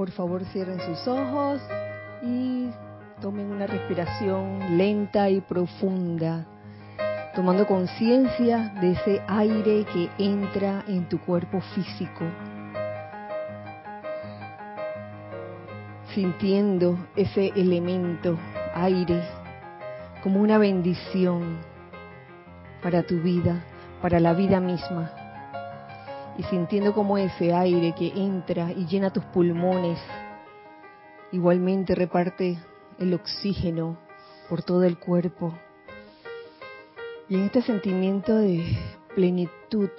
por favor cierren sus ojos y tomen una respiración lenta y profunda, tomando conciencia de ese aire que entra en tu cuerpo físico, sintiendo ese elemento aire como una bendición para tu vida, para la vida misma y sintiendo como ese aire que entra y llena tus pulmones, igualmente reparte el oxígeno por todo el cuerpo. Y en este sentimiento de plenitud,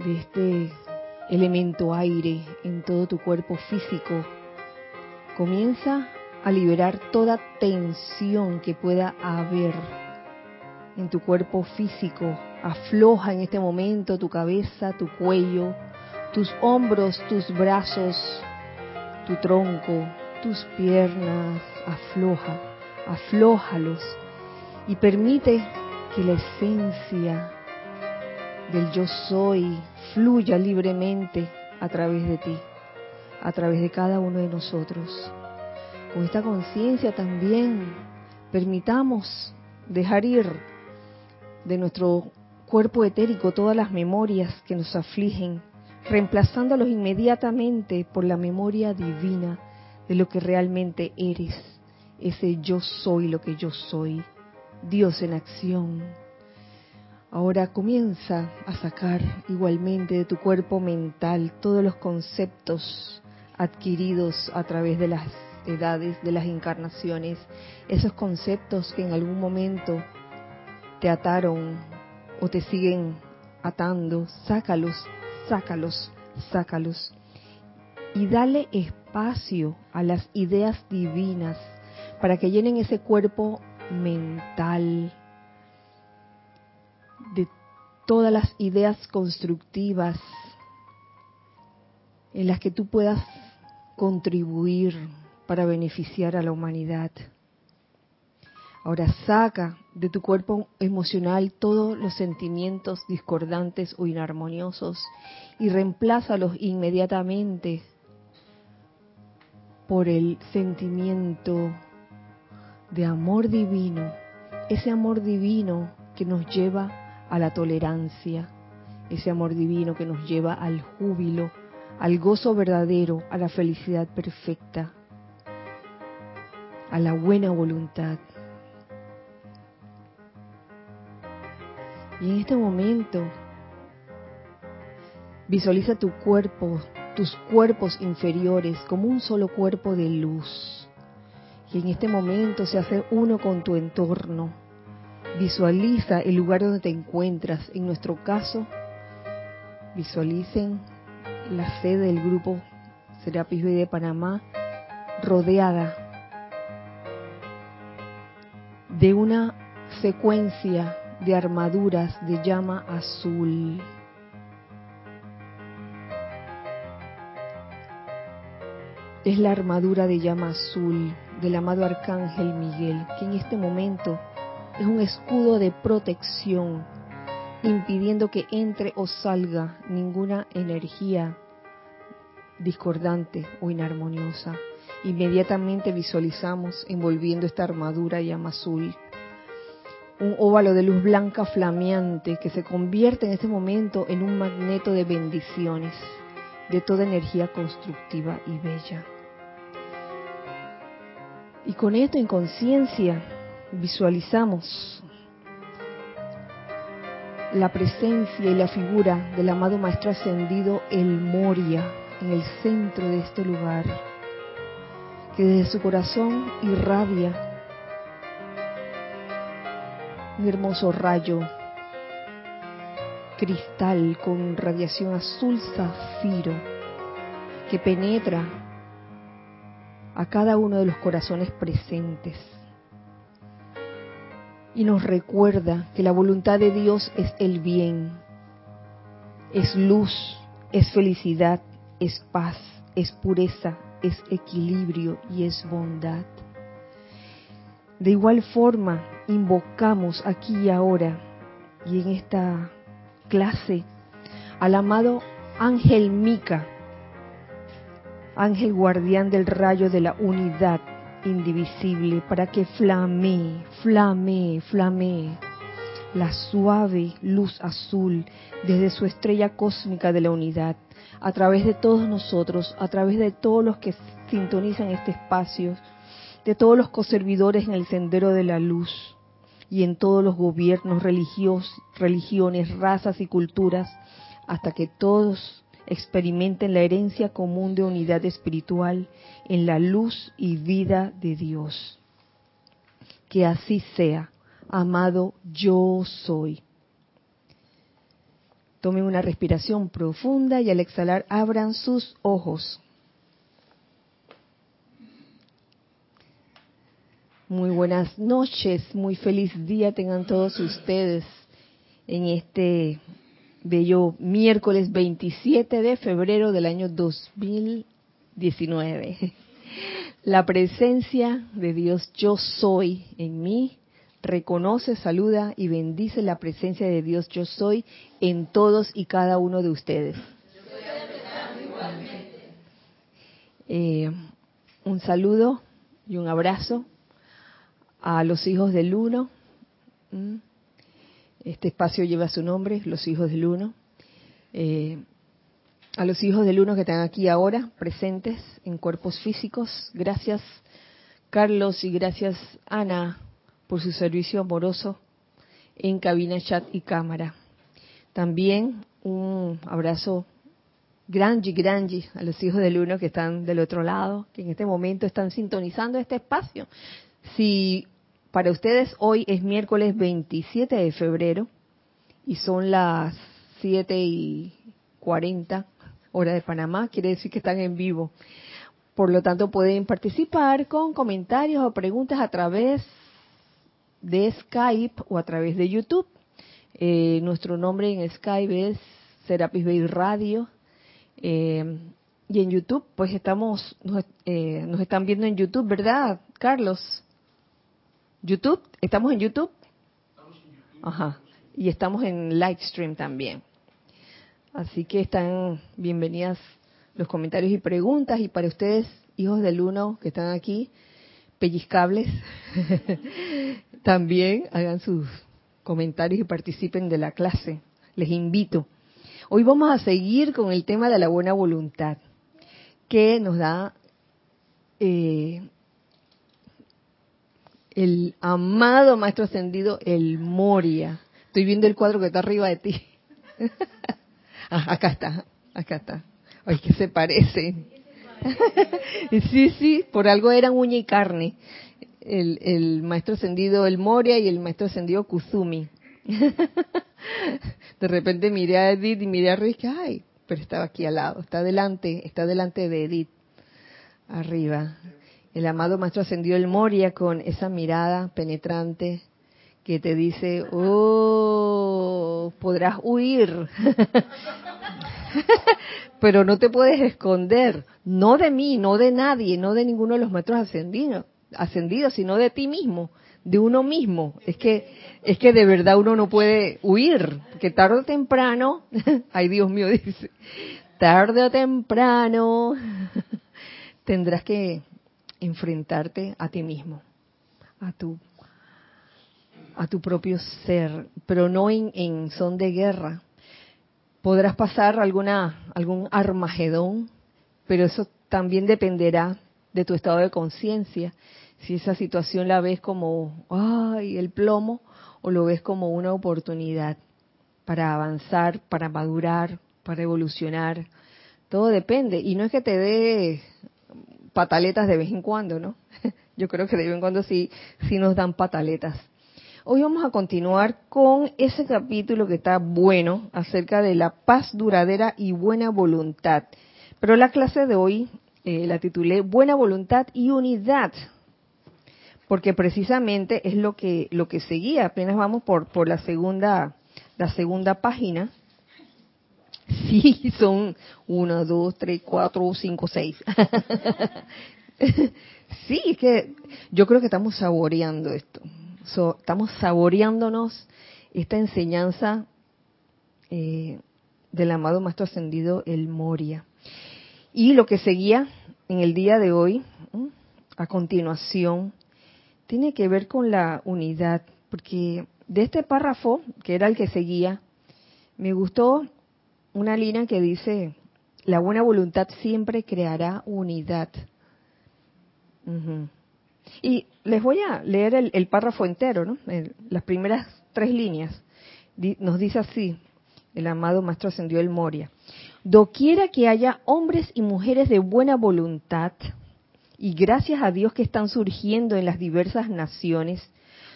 de este elemento aire en todo tu cuerpo físico, comienza a liberar toda tensión que pueda haber en tu cuerpo físico Afloja en este momento tu cabeza, tu cuello, tus hombros, tus brazos, tu tronco, tus piernas. Afloja, aflójalos y permite que la esencia del yo soy fluya libremente a través de ti, a través de cada uno de nosotros. Con esta conciencia también permitamos dejar ir de nuestro cuerpo etérico todas las memorias que nos afligen, reemplazándolos inmediatamente por la memoria divina de lo que realmente eres, ese yo soy lo que yo soy, Dios en acción. Ahora comienza a sacar igualmente de tu cuerpo mental todos los conceptos adquiridos a través de las edades, de las encarnaciones, esos conceptos que en algún momento te ataron, o te siguen atando, sácalos, sácalos, sácalos. Y dale espacio a las ideas divinas para que llenen ese cuerpo mental de todas las ideas constructivas en las que tú puedas contribuir para beneficiar a la humanidad. Ahora saca de tu cuerpo emocional todos los sentimientos discordantes o inarmoniosos y reemplázalos inmediatamente por el sentimiento de amor divino, ese amor divino que nos lleva a la tolerancia, ese amor divino que nos lleva al júbilo, al gozo verdadero, a la felicidad perfecta, a la buena voluntad. Y en este momento visualiza tu cuerpo, tus cuerpos inferiores como un solo cuerpo de luz. Y en este momento se hace uno con tu entorno. Visualiza el lugar donde te encuentras. En nuestro caso, visualicen la sede del grupo Serapis de Panamá rodeada de una secuencia de armaduras de llama azul. Es la armadura de llama azul del amado Arcángel Miguel, que en este momento es un escudo de protección, impidiendo que entre o salga ninguna energía discordante o inarmoniosa. Inmediatamente visualizamos envolviendo esta armadura llama azul un óvalo de luz blanca flameante que se convierte en este momento en un magneto de bendiciones, de toda energía constructiva y bella. Y con esto en conciencia visualizamos la presencia y la figura del amado Maestro Ascendido El Moria en el centro de este lugar, que desde su corazón irradia un hermoso rayo cristal con radiación azul zafiro que penetra a cada uno de los corazones presentes y nos recuerda que la voluntad de Dios es el bien, es luz, es felicidad, es paz, es pureza, es equilibrio y es bondad. De igual forma, invocamos aquí y ahora y en esta clase al amado Ángel Mica, ángel guardián del rayo de la unidad indivisible, para que flame, flame, flame la suave luz azul desde su estrella cósmica de la unidad, a través de todos nosotros, a través de todos los que sintonizan este espacio, de todos los coservidores en el sendero de la luz y en todos los gobiernos, religios, religiones, razas y culturas, hasta que todos experimenten la herencia común de unidad espiritual en la luz y vida de Dios. Que así sea, amado yo soy. Tomen una respiración profunda y al exhalar abran sus ojos. Muy buenas noches, muy feliz día tengan todos ustedes en este bello miércoles 27 de febrero del año 2019. La presencia de Dios yo soy en mí reconoce, saluda y bendice la presencia de Dios yo soy en todos y cada uno de ustedes. Eh, un saludo y un abrazo a los hijos del uno. Mm. Este espacio lleva su nombre, los hijos del uno. Eh, a los hijos del uno que están aquí ahora, presentes en cuerpos físicos. Gracias, Carlos, y gracias, Ana, por su servicio amoroso en cabina, chat y cámara. También un abrazo grande, grande a los hijos del uno que están del otro lado, que en este momento están sintonizando este espacio. Si para ustedes hoy es miércoles 27 de febrero y son las 7 y 40 hora de Panamá, quiere decir que están en vivo. Por lo tanto, pueden participar con comentarios o preguntas a través de Skype o a través de YouTube. Eh, nuestro nombre en Skype es Serapis Bay Radio. Eh, y en YouTube, pues estamos, nos, eh, nos están viendo en YouTube, ¿verdad, Carlos? YouTube, ¿estamos en YouTube? Estamos en YouTube. Ajá. Y estamos en Livestream también. Así que están bienvenidas los comentarios y preguntas. Y para ustedes, hijos del uno que están aquí, pellizcables, también hagan sus comentarios y participen de la clase. Les invito. Hoy vamos a seguir con el tema de la buena voluntad, que nos da eh, el amado maestro ascendido, el Moria. Estoy viendo el cuadro que está arriba de ti. Ah, acá está, acá está. Ay, que se parece. sí, sí, por algo eran uña y carne. El, el maestro ascendido el Moria y el maestro ascendido Kuzumi. de repente miré a Edith y miré a Rick, ay, pero estaba aquí al lado, está delante, está delante de Edith, arriba el amado Maestro ascendió el Moria con esa mirada penetrante que te dice, oh, podrás huir, pero no te puedes esconder, no de mí, no de nadie, no de ninguno de los maestros ascendidos, ascendidos, sino de ti mismo, de uno mismo. Es que, es que de verdad uno no puede huir, que tarde o temprano, ay Dios mío, dice, tarde o temprano tendrás que enfrentarte a ti mismo, a tu, a tu propio ser, pero no en, son de guerra. Podrás pasar alguna, algún armagedón, pero eso también dependerá de tu estado de conciencia. Si esa situación la ves como, ay, el plomo, o lo ves como una oportunidad para avanzar, para madurar, para evolucionar. Todo depende. Y no es que te dé pataletas de vez en cuando, ¿no? Yo creo que de vez en cuando sí, sí nos dan pataletas. Hoy vamos a continuar con ese capítulo que está bueno acerca de la paz duradera y buena voluntad. Pero la clase de hoy eh, la titulé Buena voluntad y unidad, porque precisamente es lo que lo que seguía. Apenas vamos por por la segunda la segunda página Sí, son uno, dos, tres, cuatro, cinco, seis. sí, es que yo creo que estamos saboreando esto. estamos saboreándonos esta enseñanza eh, del amado Maestro Ascendido, el Moria. Y lo que seguía en el día de hoy, a continuación, tiene que ver con la unidad, porque de este párrafo, que era el que seguía, me gustó una línea que dice, la buena voluntad siempre creará unidad. Y les voy a leer el, párrafo entero, ¿no? las primeras tres líneas. nos dice así, el amado Maestro Ascendió el Moria. Doquiera que haya hombres y mujeres de buena voluntad, y gracias a Dios que están surgiendo en las diversas naciones,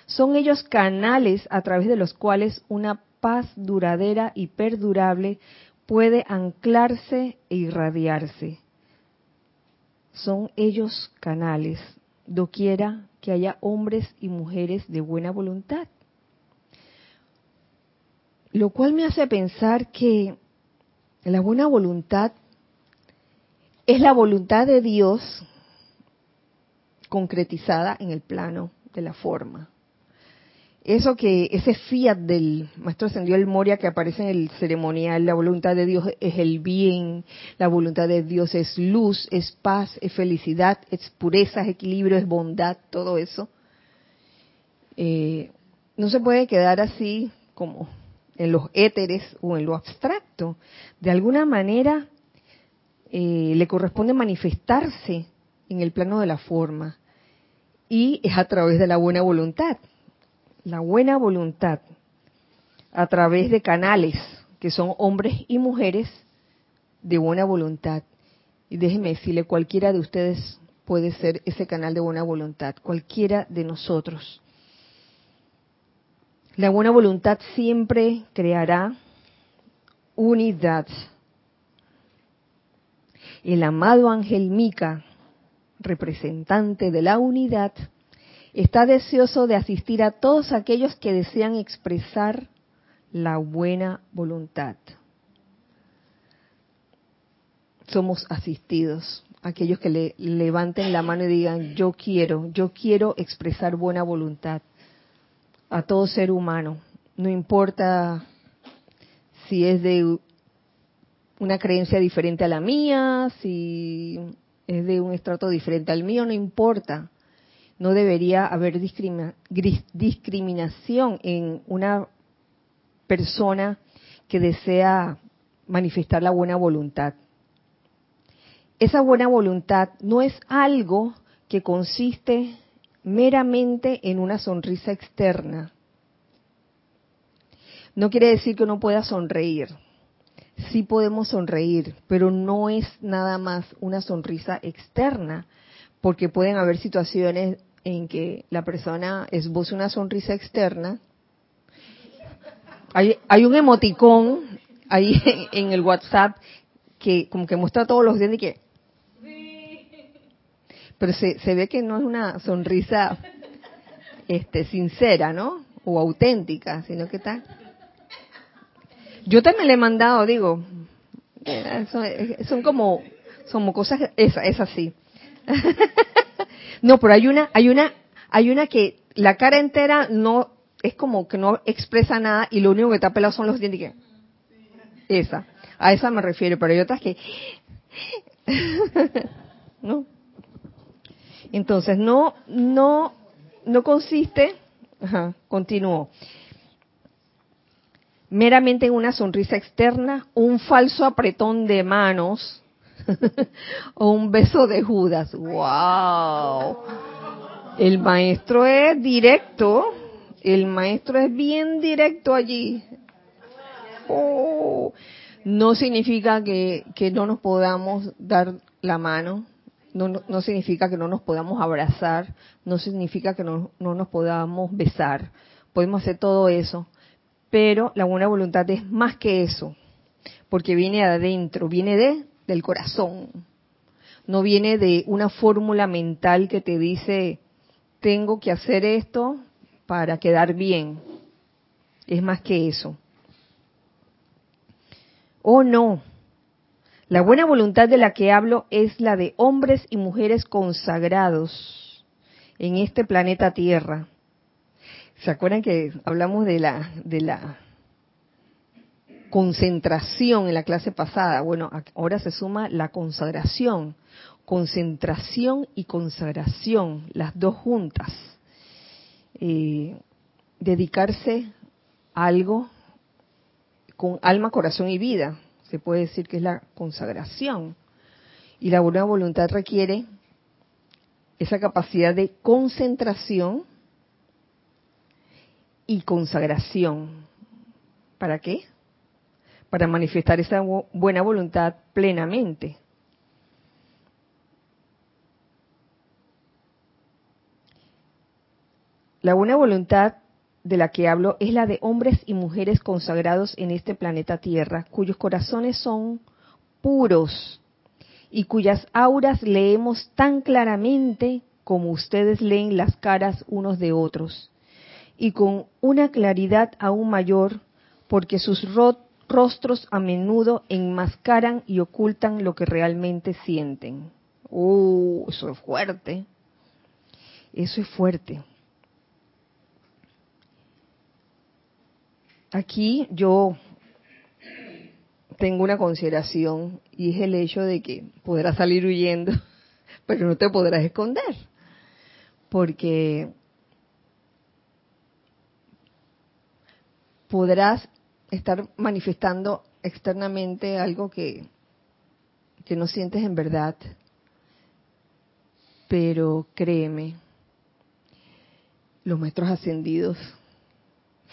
son ellos canales a través de los cuales una paz duradera y perdurable puede anclarse e irradiarse. Son ellos canales, doquiera que haya hombres y mujeres de buena voluntad. Lo cual me hace pensar que la buena voluntad es la voluntad de Dios concretizada en el plano de la forma. Eso que, ese fiat del Maestro Ascendió el Moria que aparece en el ceremonial, la voluntad de Dios es el bien, la voluntad de Dios es luz, es paz, es felicidad, es pureza, es equilibrio, es bondad, todo eso. Eh, no se puede quedar así como en los éteres o en lo abstracto. De alguna manera eh, le corresponde manifestarse en el plano de la forma y es a través de la buena voluntad la buena voluntad a través de canales que son hombres y mujeres de buena voluntad. Y déjeme decirle, cualquiera de ustedes puede ser ese canal de buena voluntad, cualquiera de nosotros. La buena voluntad siempre creará unidad. El amado ángel Mica, representante de la unidad, está deseoso de asistir a todos aquellos que desean expresar la buena voluntad. Somos asistidos, aquellos que le levanten la mano y digan, yo quiero, yo quiero expresar buena voluntad a todo ser humano, no importa si es de una creencia diferente a la mía, si es de un estrato diferente al mío, no importa no debería haber discriminación en una persona que desea manifestar la buena voluntad. Esa buena voluntad no es algo que consiste meramente en una sonrisa externa. No quiere decir que uno pueda sonreír. Sí podemos sonreír, pero no es nada más una sonrisa externa, porque pueden haber situaciones en que la persona esboce una sonrisa externa. Hay, hay un emoticón ahí en, el WhatsApp que como que muestra todos los dientes y que... Pero se, ve que no es una sonrisa este, sincera, ¿no? O auténtica, sino que está... Yo también le he mandado, digo, son, son como, como cosas, es, es así. no, pero hay una, hay una, hay una que la cara entera no es como que no expresa nada y lo único que está pelado son los dientes. esa, a esa me refiero, pero hay otras que, ¿no? Entonces no, no, no consiste, ajá, continúo meramente en una sonrisa externa, un falso apretón de manos, o un beso de Judas. ¡Wow! El maestro es directo, el maestro es bien directo allí. Oh, no significa que, no nos podamos dar la mano, no, no, significa que no nos podamos abrazar, no significa que no, no nos podamos besar. Podemos hacer todo eso, pero la buena voluntad es más que eso, porque viene de adentro, viene de del corazón. No viene de una fórmula mental que te dice, tengo que hacer esto para quedar bien. Es más que eso. Oh no. La buena voluntad de la que hablo es la de hombres y mujeres consagrados en este planeta Tierra. ¿Se acuerdan que hablamos de la de la concentración en la clase pasada. Bueno, ahora se suma la consagración. concentración y consagración, las dos juntas. Eh, dedicarse a algo con alma, corazón y vida. Se puede decir que es la consagración. Y la buena voluntad requiere esa capacidad de concentración y consagración. ¿Para qué? Para manifestar esa buena voluntad plenamente. La buena voluntad de la que hablo es la de hombres y mujeres consagrados en este planeta Tierra, cuyos corazones son puros y cuyas auras leemos tan claramente como ustedes leen las caras unos de otros, y con una claridad aún mayor porque sus rostros a menudo enmascaran y ocultan lo que realmente sienten. ¡Uh! Eso es fuerte. Eso es fuerte. Aquí yo tengo una consideración y es el hecho de que podrás salir huyendo, pero no te podrás esconder. Porque podrás estar manifestando externamente algo que, que no sientes en verdad. Pero créeme, los maestros ascendidos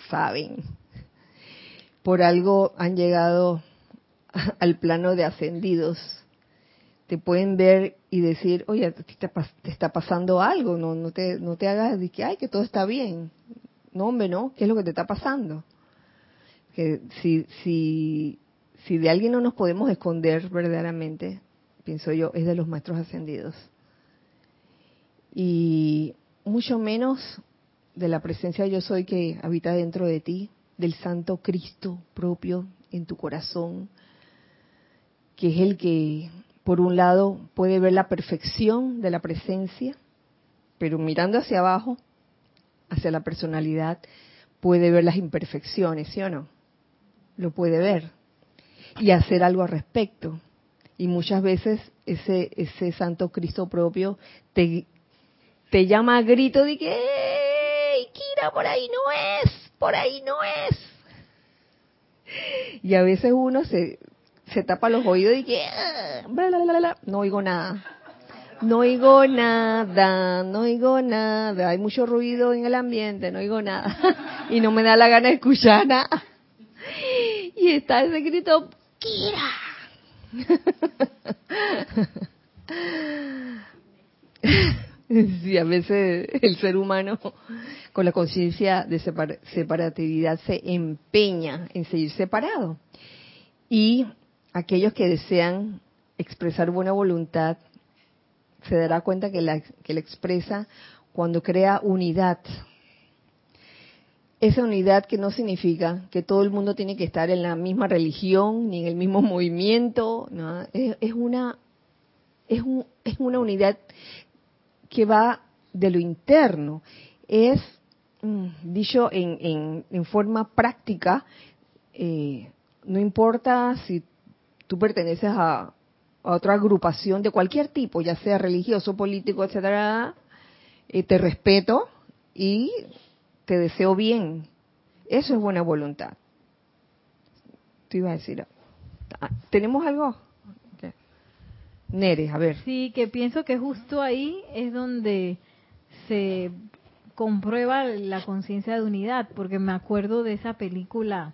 saben por algo han llegado al plano de ascendidos. Te pueden ver y decir, oye, te, está pasando algo, no, no, te, no te hagas de que, ay, que todo está bien. No, hombre, no, ¿qué es lo que te está pasando? Si, si de alguien no nos podemos esconder verdaderamente, pienso yo, es de los maestros ascendidos. Y mucho menos de la presencia yo soy que habita dentro de ti, del Santo Cristo propio en tu corazón, que es el que, por un lado, puede ver la perfección de la presencia, pero mirando hacia abajo, hacia la personalidad, puede ver las imperfecciones, ¿sí o no? Lo puede ver y hacer algo al respecto. Y muchas veces ese, ese Santo Cristo propio te, te llama a grito de que, ¡Ey, Kira, por ahí no es! por ahí no es. Y a veces uno se, se tapa los oídos y que no oigo nada. No oigo nada, no oigo nada. Hay mucho ruido en el ambiente, no oigo nada. Y no me da la gana de escuchar nada. Y está ese grito, Kira. Sí, a veces el ser humano con la conciencia de separatividad se empeña en seguir separado. Y aquellos que desean expresar buena voluntad se dará cuenta que la, que la expresa cuando crea unidad. Esa unidad que no significa que todo el mundo tiene que estar en la misma religión ni en el mismo movimiento, es, una es, un, es una unidad que va de lo interno. Es, mm, dicho en, en, forma práctica, eh, no importa si tú perteneces a, otra agrupación de cualquier tipo, ya sea religioso, político, etcétera, eh, te respeto y te deseo bien. Eso es buena voluntad. Tú ibas a decir, ah, ¿tenemos algo? Nere, a ver. Sí, que pienso que justo ahí es donde se comprueba la conciencia de unidad, porque me acuerdo de esa película,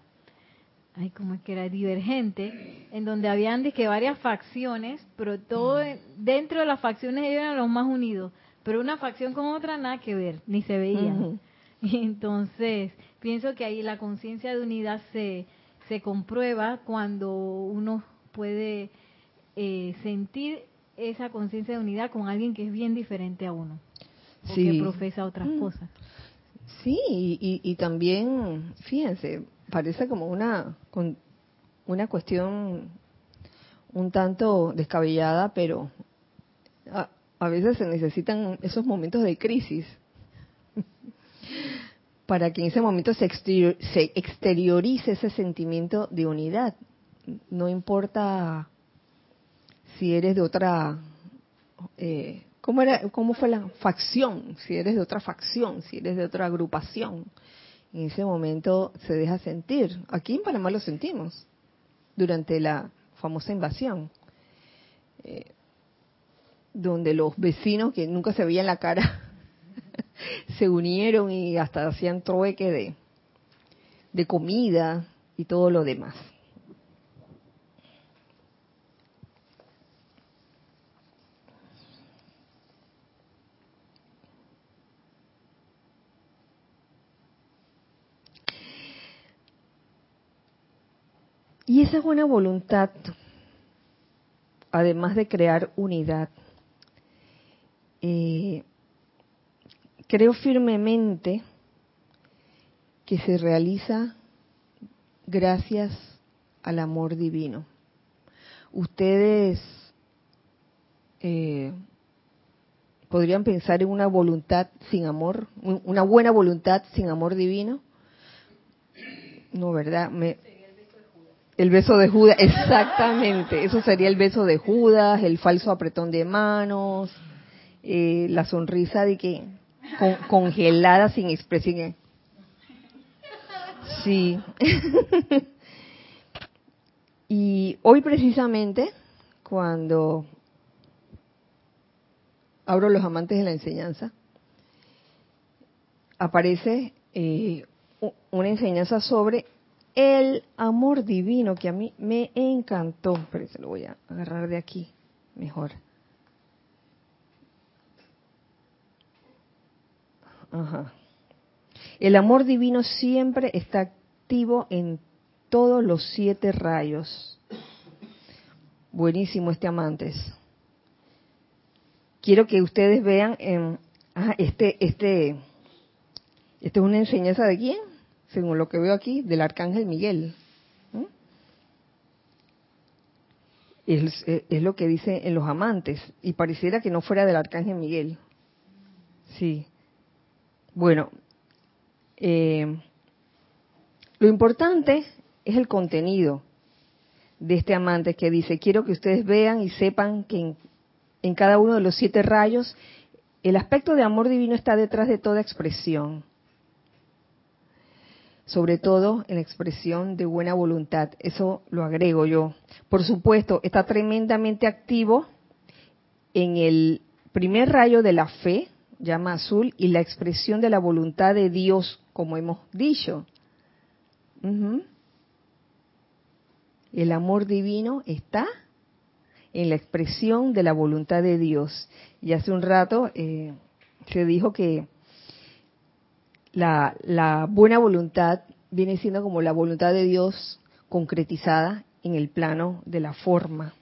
ay, ¿cómo es que era? Divergente, en donde habían de que varias facciones, pero todo dentro de las facciones eran los más unidos, pero una facción con otra nada que ver, ni se veían. entonces, pienso que ahí la conciencia de unidad se, se comprueba cuando uno puede eh, sentir esa conciencia de unidad con alguien que es bien diferente a uno, o que profesa otras mm. cosas. Sí, y, y, también, fíjense, parece como una, una cuestión un tanto descabellada, pero a, a veces se necesitan esos momentos de crisis para que en ese momento se, se exteriorice ese sentimiento de unidad. No importa si eres de otra eh, ¿cómo, era, ¿cómo fue la facción? Si eres de otra facción, si eres de otra agrupación. En ese momento se deja sentir. Aquí en Panamá lo sentimos durante la famosa invasión, eh, donde los vecinos que nunca se veían la cara se unieron y hasta hacían trueque de, de comida y todo lo demás. Y esa buena voluntad, además de crear unidad, eh, creo firmemente que se realiza gracias al amor divino. Ustedes eh, podrían pensar en una voluntad sin amor, una buena voluntad sin amor divino. No, ¿verdad? Me, el beso de Judas, exactamente. Eso sería el beso de Judas, el falso apretón de manos, eh, la sonrisa de que congelada sin expresión. Sí. y hoy precisamente, cuando abro los amantes de la enseñanza, aparece eh, una enseñanza sobre el amor divino que a mí me encantó. Pero se lo voy a agarrar de aquí mejor. Ajá. El amor divino siempre está activo en todos los siete rayos. Buenísimo este amantes. Quiero que ustedes vean, en, este, este, es una enseñanza de quién? según lo que veo aquí, del arcángel Miguel. Es, lo que dice en los amantes, y pareciera que no fuera del arcángel Miguel. Sí. Bueno, eh, lo importante es el contenido de este amante que dice, quiero que ustedes vean y sepan que en cada uno de los siete rayos el aspecto de amor divino está detrás de toda expresión sobre todo en la expresión de buena voluntad. Eso lo agrego yo. Por supuesto, está tremendamente activo en el primer rayo de la fe, llama azul, y la expresión de la voluntad de Dios, como hemos dicho. El amor divino está en la expresión de la voluntad de Dios. Y hace un rato eh, se dijo que la, buena voluntad viene siendo como la voluntad de Dios concretizada en el plano de la forma.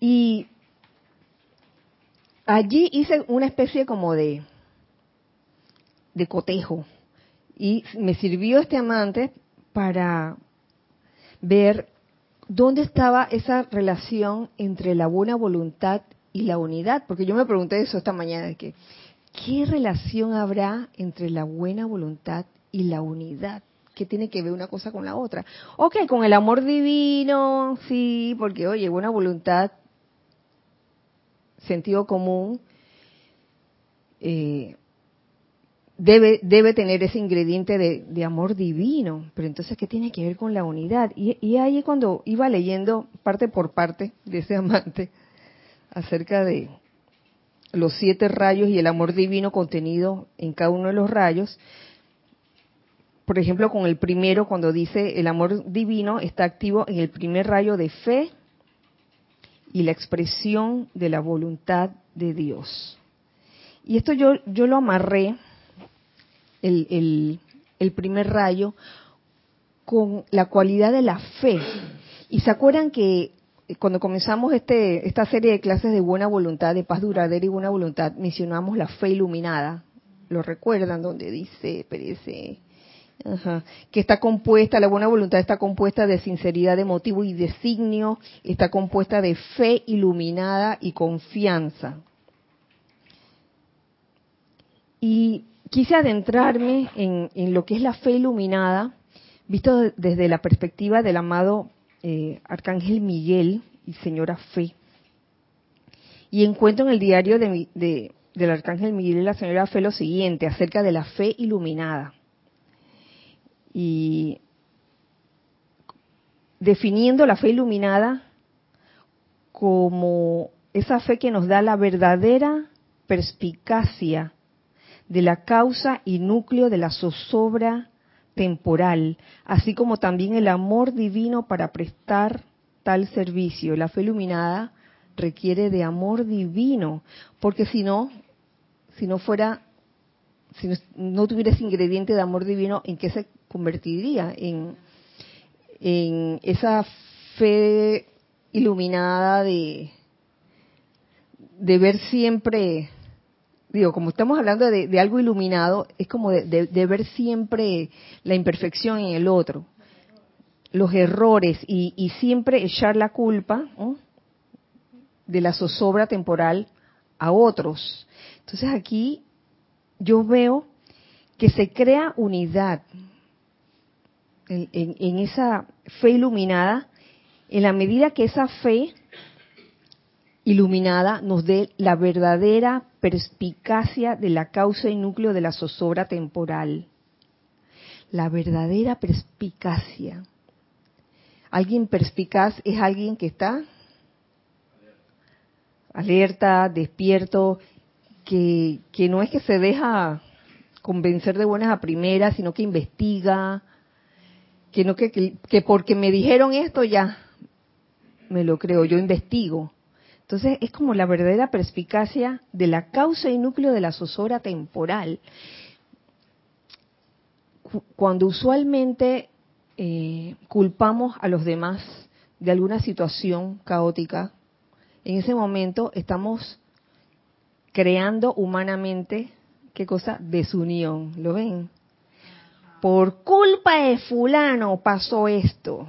Y allí hice una especie como de, de cotejo y me sirvió este amante para ver dónde estaba esa relación entre la buena voluntad y la unidad, porque yo me pregunté eso esta mañana, que ¿qué relación habrá entre la buena voluntad y la unidad? ¿Qué tiene que ver una cosa con la otra? Ok, con el amor divino, sí, porque oye, buena voluntad, sentido común, eh, debe, debe tener ese ingrediente de, amor divino. Pero entonces, ¿qué tiene que ver con la unidad? Y, y ahí cuando iba leyendo parte por parte de ese amante acerca de, los siete rayos y el amor divino contenido en cada uno de los rayos. Por ejemplo, con el primero, cuando dice el amor divino está activo en el primer rayo de fe y la expresión de la voluntad de Dios. Y esto yo, yo lo amarré, el, el, el primer rayo, con la cualidad de la fe. Y se acuerdan que cuando comenzamos este, esta serie de clases de buena voluntad, de paz duradera y buena voluntad, mencionamos la fe iluminada. ¿Lo recuerdan? Donde dice, perece, que está compuesta, la buena voluntad está compuesta de sinceridad de motivo y designio, está compuesta de fe iluminada y confianza. Y quise adentrarme en, en lo que es la fe iluminada, visto desde la perspectiva del amado eh, Arcángel Miguel y Señora Fe. Y encuentro en el diario de, de, del Arcángel Miguel y la señora Fe lo siguiente acerca de la fe iluminada. Y definiendo la fe iluminada como esa fe que nos da la verdadera perspicacia de la causa y núcleo de la zozobra temporal, así como también el amor divino para prestar tal servicio. La fe iluminada requiere de amor divino, porque si no, si no fuera, si no, tuviera ese ingrediente de amor divino, ¿en qué se convertiría? En, en esa fe iluminada de, de ver siempre digo, como estamos hablando de, algo iluminado, es como de, ver siempre la imperfección en el otro, los errores y, siempre echar la culpa de la zozobra temporal a otros. Entonces aquí yo veo que se crea unidad en esa fe iluminada en la medida que esa fe iluminada nos dé la verdadera perspicacia de la causa y núcleo de la zozobra temporal. La verdadera perspicacia. Alguien perspicaz es alguien que está alerta, despierto, que, que no es que se deja convencer de buenas a primeras, sino que investiga, que no que, que porque me dijeron esto ya me lo creo, yo investigo. Entonces es como la verdadera perspicacia de la causa y núcleo de la zozobra temporal. Cuando usualmente eh, culpamos a los demás de alguna situación caótica, en ese momento estamos creando humanamente, ¿qué cosa? Desunión, ¿lo ven? Por culpa de fulano pasó esto.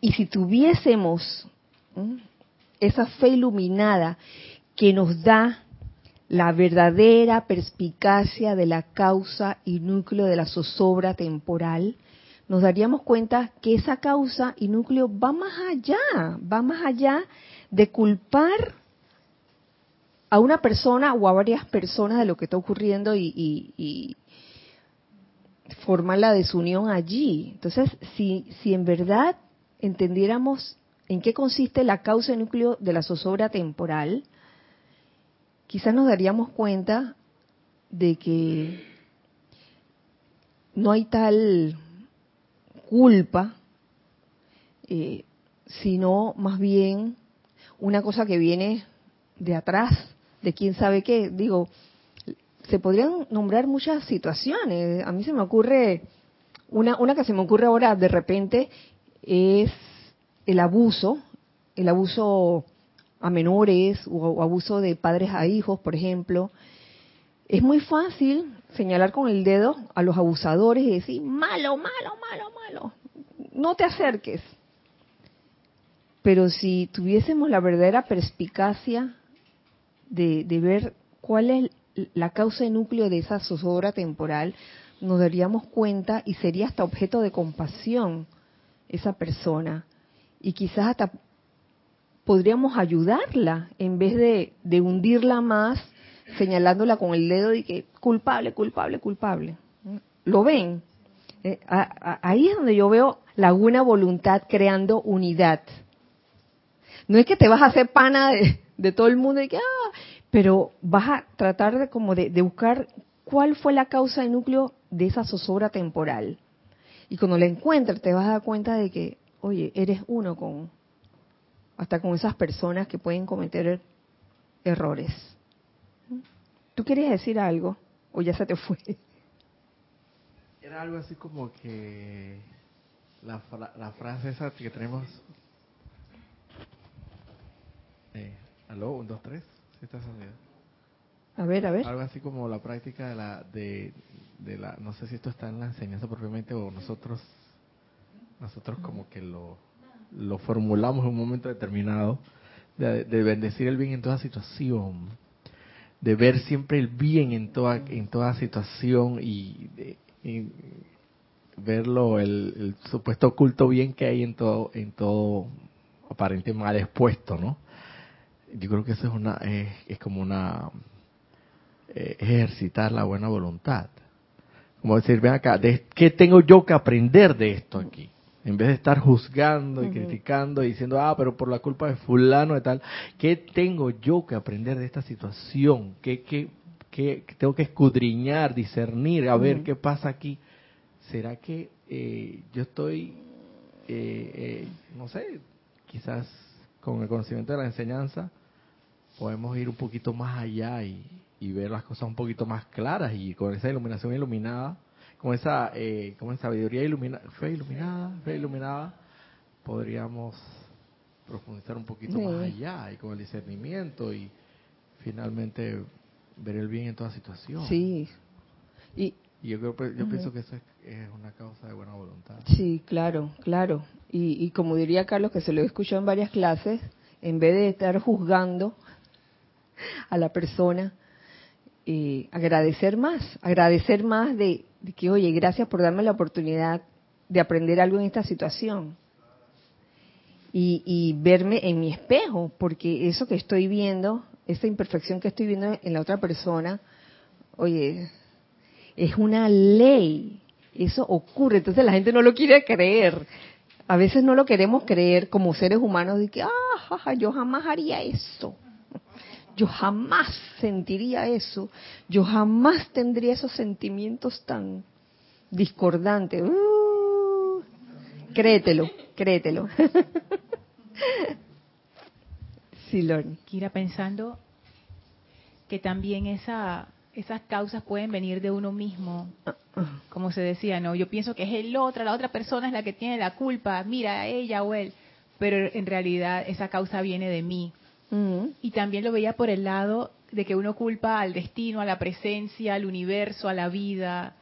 Y si tuviésemos esa fe iluminada que nos da la verdadera perspicacia de la causa y núcleo de la zozobra temporal, nos daríamos cuenta que esa causa y núcleo va más allá, va más allá de culpar a una persona o a varias personas de lo que está ocurriendo y, y formar la desunión allí. Entonces, si, si en verdad entendiéramos en qué consiste la causa y núcleo de la zozobra temporal, quizás nos daríamos cuenta de que no hay tal culpa, eh, sino más bien una cosa que viene de atrás, de quién sabe qué. Digo, se podrían nombrar muchas situaciones. A mí se me ocurre, una, una que se me ocurre ahora de repente es el abuso, el abuso a menores o abuso de padres a hijos, por ejemplo, es muy fácil señalar con el dedo a los abusadores y decir, malo, malo, malo, malo, no te acerques. Pero si tuviésemos la verdadera perspicacia de, de ver cuál es la causa y núcleo de esa zozobra temporal, nos daríamos cuenta y sería hasta objeto de compasión esa persona y quizás hasta podríamos ayudarla en vez de, hundirla más señalándola con el dedo y que culpable, culpable, culpable. ¿Lo ven? Eh, ahí es donde yo veo la buena voluntad creando unidad. No es que te vas a hacer pana de, todo el mundo y que, ah, pero vas a tratar de como de, de buscar cuál fue la causa y núcleo de esa zozobra temporal. Y cuando la encuentres te vas a dar cuenta de que oye, eres uno con, hasta con esas personas que pueden cometer errores. ¿Tú querías decir algo o ya se te fue? Era algo así como que la, la frase esa que tenemos... Eh, ¿Aló? ¿Un, dos, tres? ¿Sí estás A ver, a ver. Algo así como la práctica de la, de, de la... No sé si esto está en la enseñanza propiamente o nosotros nosotros como que lo, lo formulamos en un momento determinado, de, bendecir el bien en toda situación, de ver siempre el bien en toda, en toda situación y, verlo, el, supuesto oculto bien que hay en todo, en todo aparente mal expuesto, ¿no? Yo creo que eso es una es, es como una eh, ejercitar la buena voluntad. Como decir, ven acá, de, ¿qué tengo yo que aprender de esto aquí? En vez de estar juzgando y criticando y diciendo, ah, pero por la culpa de fulano y tal, ¿qué tengo yo que aprender de esta situación? ¿Qué, qué, qué- tengo que escudriñar, discernir, a ver qué pasa aquí? ¿Será que eh, yo estoy, eh, eh, no sé, quizás con el conocimiento de la enseñanza, podemos ir un poquito más allá y, y ver las cosas un poquito más claras y con esa iluminación iluminada, con esa, eh, con esa sabiduría iluminada, fe iluminada, fe iluminada, podríamos profundizar un poquito Sí. más allá y con el discernimiento y finalmente ver el bien en toda situación. Sí. Y Y yo creo, yo pienso que eso es, es una causa de buena voluntad. sí, claro, claro. Y, y como diría Carlos, que se lo he escuchado en varias clases, en vez de estar juzgando a la persona, agradecer más, agradecer más de, que, oye, gracias por darme la oportunidad de aprender algo en esta situación. Y, y verme en mi espejo, porque eso que estoy viendo, esa imperfección que estoy viendo en la otra persona, oye, es una ley. Eso ocurre. Entonces la gente no lo quiere creer. A veces no lo queremos creer como seres humanos de que, ah, yo jamás haría eso. Yo jamás sentiría eso. Yo jamás tendría esos sentimientos tan discordantes. Uh, créetelo, créetelo. sí, Lorne. Kira, pensando que también esa, esas causas pueden venir de uno mismo, como se decía, no, yo pienso que es el otro, la otra persona es la que tiene la culpa, mira, ella o él, pero en realidad esa causa viene de mí. Y también lo veía por el lado de que uno culpa al destino, a la presencia, al universo, a la vida.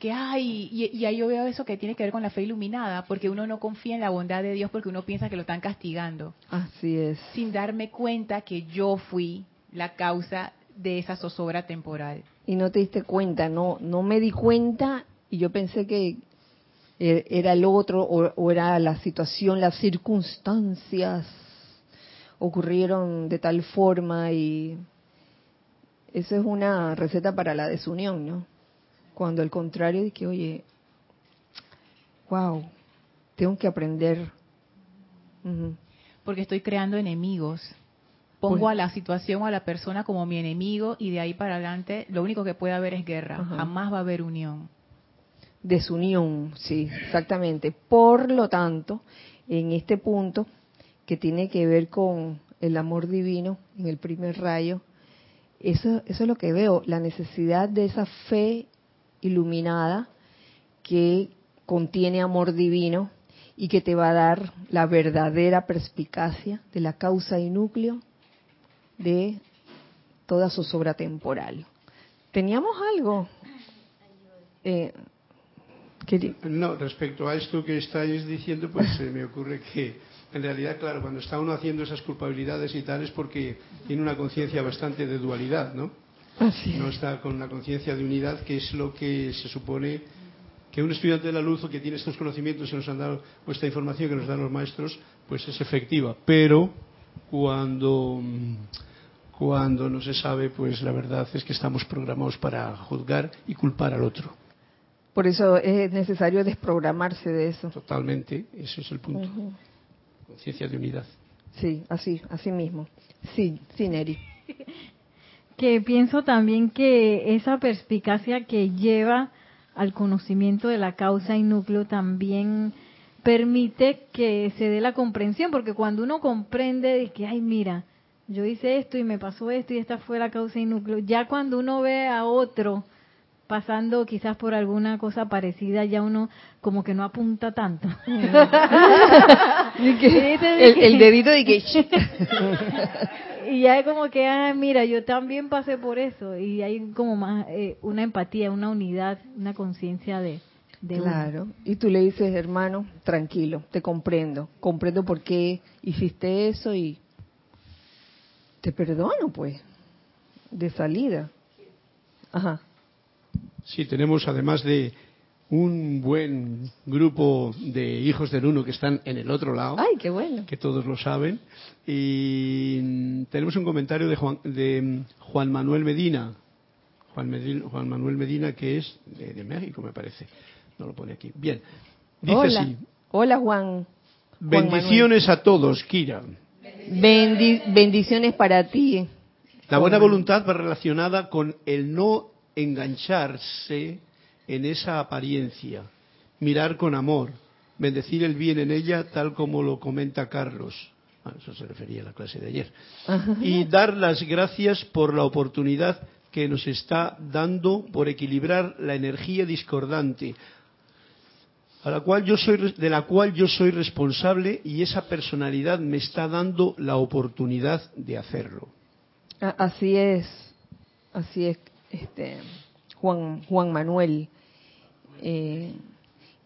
Que hay, y, y ahí yo veo eso que tiene que ver con la fe iluminada, porque uno no confía en la bondad de Dios porque uno piensa que lo están castigando, Así es. sin darme cuenta que yo fui la causa de esa zozobra temporal. y no te diste cuenta, no, no me di cuenta y yo pensé que e- era el otro o, o era la situación, las circunstancias ocurrieron de tal forma y eso es una receta para la desunión, ¿no? Cuando al contrario de que, oye, wow, tengo que aprender. Porque estoy creando enemigos. Pongo Pues- a la situación o a la persona como mi enemigo y de ahí para adelante lo único que puede haber es guerra. Jamás va a haber unión. Desunión, sí, exactamente. Por lo tanto, en este punto que tiene que ver con el amor divino, en el primer rayo, eso, eso es lo que veo, la necesidad de esa fe iluminada que contiene amor divino y que te va a dar la verdadera perspicacia de la causa y núcleo de toda zozobra temporal. ¿Teníamos algo? Eh, No, respecto a esto que estáis diciendo, pues se me ocurre que en realidad, claro, cuando está uno haciendo esas culpabilidades y tal es porque tiene una conciencia bastante de dualidad, ¿no? Así No está con una conciencia de unidad, que es lo que se supone que un estudiante de la luz o que tiene estos conocimientos que nos han dado, o esta información que nos dan los maestros, pues es efectiva. Pero cuando, cuando no se sabe, pues la verdad es que estamos programados para juzgar y culpar al otro. Por eso es necesario desprogramarse de eso. Totalmente, ese es el punto. Ujú. Conciencia de unidad. Sí, así, así mismo. Sí, sí, Neri. que pienso también que esa perspicacia que lleva al conocimiento de la causa y núcleo también permite que se dé la comprensión, porque cuando uno comprende de que, ay, mira, yo hice esto y me pasó esto y esta fue la causa y núcleo, ya cuando uno ve a otro pasando quizás por alguna cosa parecida, ya uno como que no apunta tanto. Que- el, el dedito de que... Y ya es como que, ah, mira, yo también pasé por eso. Y hay como más eh, una empatía, una unidad, una conciencia de, de uno. Claro. Y tú le dices, hermano, tranquilo, te comprendo. Comprendo por qué hiciste eso y te perdono, pues, de salida. Ajá. Sí, tenemos además de, un buen grupo de hijos del uno que están en el otro lado. Ay, qué bueno. Que todos lo saben. Y tenemos un comentario de Juan, de Juan Manuel Medina. Juan, Medina, Juan Manuel Medina, que es de, de, México, me parece. No lo pone aquí. Bien. Dice Hola. así. Hola, Juan. Juan Bendiciones a todos, Kira. Bendi- bendiciones para ti. La buena voluntad va relacionada con el no engancharse en esa apariencia, mirar con amor, bendecir el bien en ella tal como lo comenta Carlos. Ah, eso se refería a la clase de ayer. Y dar las gracias por la oportunidad que nos está dando por equilibrar la energía discordante, a la cual yo soy, de la cual yo soy responsable y esa personalidad me está dando la oportunidad de hacerlo. Así es, así es, este Juan Juan Manuel. Eh,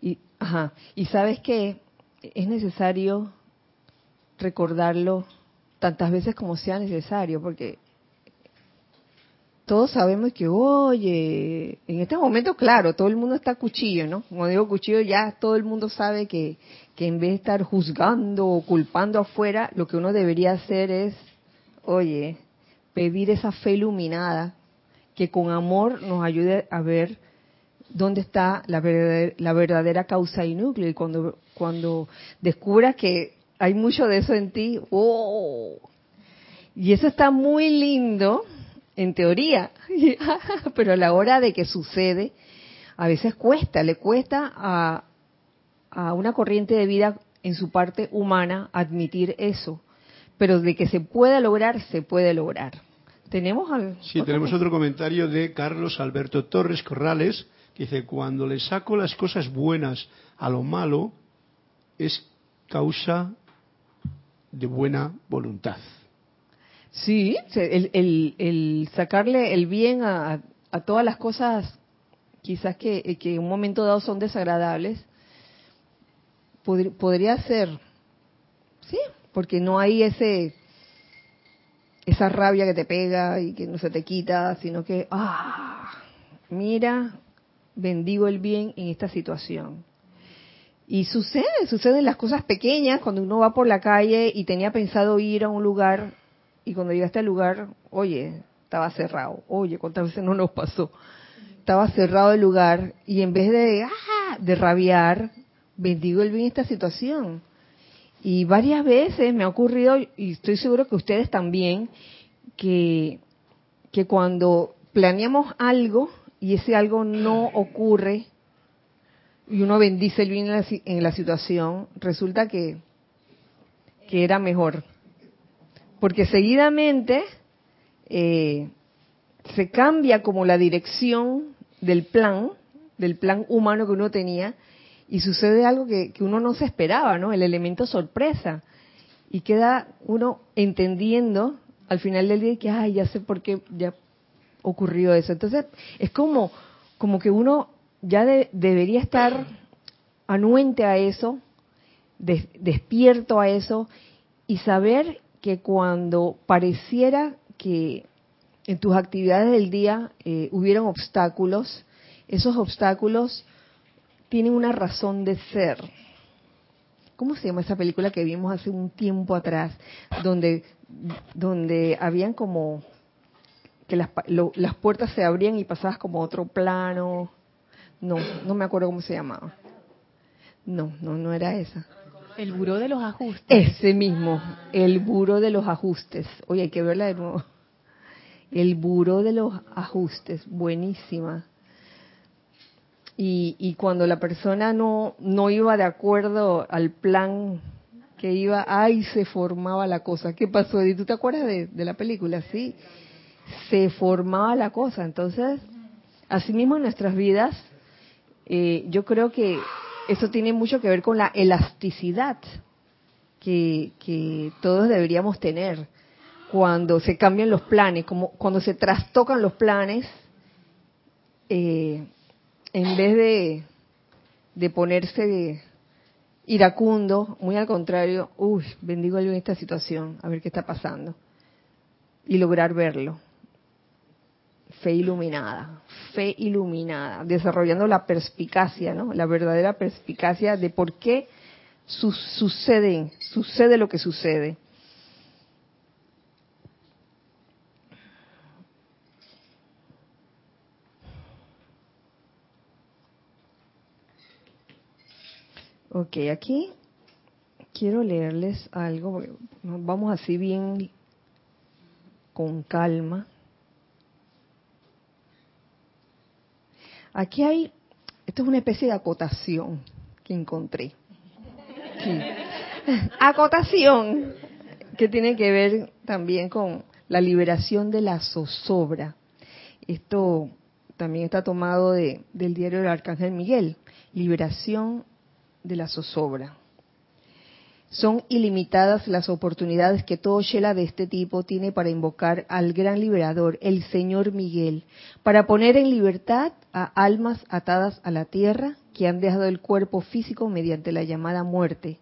y, ajá, y sabes que es necesario recordarlo tantas veces como sea necesario, porque todos sabemos que, oye, en este momento, claro, todo el mundo está cuchillo, ¿no? Como digo cuchillo, ya todo el mundo sabe que, que en vez de estar juzgando o culpando afuera, lo que uno debería hacer es, oye, pedir esa fe iluminada que con amor nos ayude a ver dónde está la verdadera, la verdadera causa y núcleo. Y cuando, cuando descubras que hay mucho de eso en ti, ¡oh! Y eso está muy lindo en teoría, pero a la hora de que sucede, a veces cuesta, le cuesta a, a una corriente de vida en su parte humana admitir eso. Pero de que se pueda lograr, se puede lograr. ¿Tenemos al, Sí, tenemos otro comentario de Carlos Alberto Torres Corrales, que dice, cuando le saco las cosas buenas a lo malo, es causa de buena voluntad. Sí, el, el, el sacarle el bien a, a- todas las cosas quizás que, que en un momento dado son desagradables, podría ser, sí, porque no hay ese esa rabia que te pega y que no se te quita, sino que, ah, mira, bendigo el bien en esta situación. Y sucede, suceden las cosas pequeñas cuando uno va por la calle y tenía pensado ir a un lugar y cuando llegaste al lugar, oye, estaba cerrado. Oye, cuántas veces no nos pasó. Estaba cerrado el lugar y en vez de, ah, de rabiar, bendigo el bien esta situación. Y varias veces me ha ocurrido, y estoy seguro que ustedes también, que, que cuando planeamos algo y ese algo no ocurre, y uno bendice el bien en la, en la situación, resulta que, que era mejor. Porque seguidamente eh, se cambia como la dirección del plan, del plan humano que uno tenía, y sucede algo que, que uno no se esperaba, ¿no? El elemento sorpresa. Y queda uno entendiendo al final del día que, ay, ya sé por qué ya ocurrió eso. Entonces, es como, como que uno ya de- debería estar anuente a eso, des- despierto a eso, y saber que cuando pareciera que en tus actividades del día eh, hubieran obstáculos, esos obstáculos tienen una razón de ser. ¿Cómo se llama esa película que vimos hace un tiempo atrás, donde, donde habían como que las, lo- las puertas se abrían y pasabas como a otro plano? No, no me acuerdo cómo se llamaba. No, no, no era esa. El buró de los ajustes. Ese mismo, el buro de los ajustes. Oye, hay que verla de nuevo. El buro de los ajustes, buenísima. Y, y cuando la persona no, no iba de acuerdo al plan que iba, ay, se formaba la cosa. ¿Qué pasó, Edith? ¿Tú te acuerdas de, de la película? Sí, se formaba la cosa. Entonces, asimismo en nuestras vidas, eh, yo creo que eso tiene mucho que ver con la elasticidad que, que todos deberíamos tener cuando se cambian los planes, como cuando se trastocan los planes, eh, en vez de, de ponerse iracundo, muy al contrario, uy, bendigo Dios en esta situación, a ver qué está pasando, y lograr verlo. fe iluminada, fe iluminada, desarrollando la perspicacia, ¿no? La verdadera perspicacia de por qué sucede, sucede lo que sucede. Ok, aquí quiero leerles algo, vamos así bien con calma. Aquí hay, esto es una especie de acotación que encontré. Acotación que tiene que ver también con la liberación de la zozobra. Esto también está tomado de, del diario del Arcángel Miguel, liberación de la zozobra. Son ilimitadas las oportunidades que todo Shela de este tipo tiene para invocar al gran liberador, el Señor Miguel, para poner en libertad a almas atadas a la tierra que han dejado el cuerpo físico mediante la llamada muerte,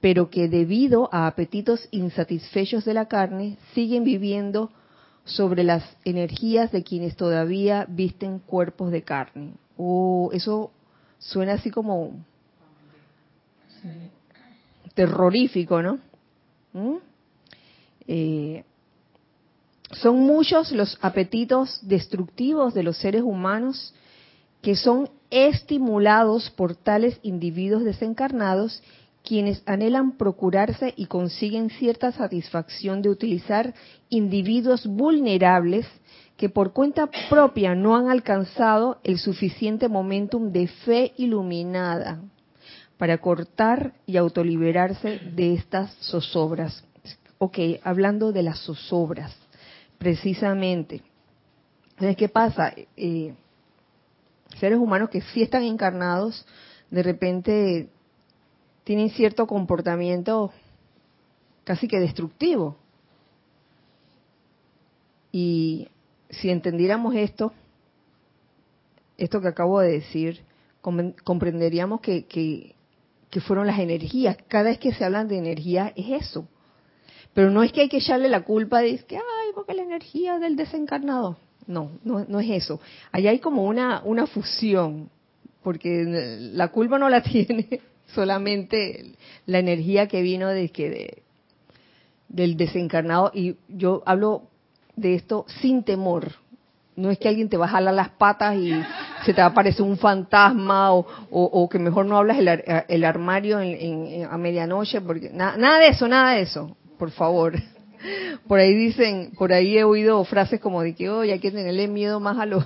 pero que debido a apetitos insatisfechos de la carne siguen viviendo sobre las energías de quienes todavía visten cuerpos de carne. Oh, eso suena así como terrorífico, ¿no? ¿Mm? Eh, son muchos los apetitos destructivos de los seres humanos que son estimulados por tales individuos desencarnados quienes anhelan procurarse y consiguen cierta satisfacción de utilizar individuos vulnerables que por cuenta propia no han alcanzado el suficiente momentum de fe iluminada para cortar y autoliberarse de estas zozobras. Ok, hablando de las zozobras, precisamente. ¿qué pasa? Eh, seres humanos que sí están encarnados, de repente tienen cierto comportamiento casi que destructivo. Y si entendiéramos esto, esto que acabo de decir, comprenderíamos que, que, que fueron las energías. Cada vez que se hablan de energía es eso. Pero no es que hay que echarle la culpa de que, ay, porque la energía del desencarnado. No, no, no es eso. Allá hay como una, una fusión, porque la culpa no la tiene solamente la energía que vino de que de, del desencarnado. Y yo hablo de esto sin temor, no es que alguien te va a jalar las patas y se te va a aparecer un fantasma o, que mejor no hablas el, armario a medianoche, porque nada de eso, nada de eso, por favor. Por ahí dicen, por ahí he oído frases como de que, oye, hay que tenerle miedo más a los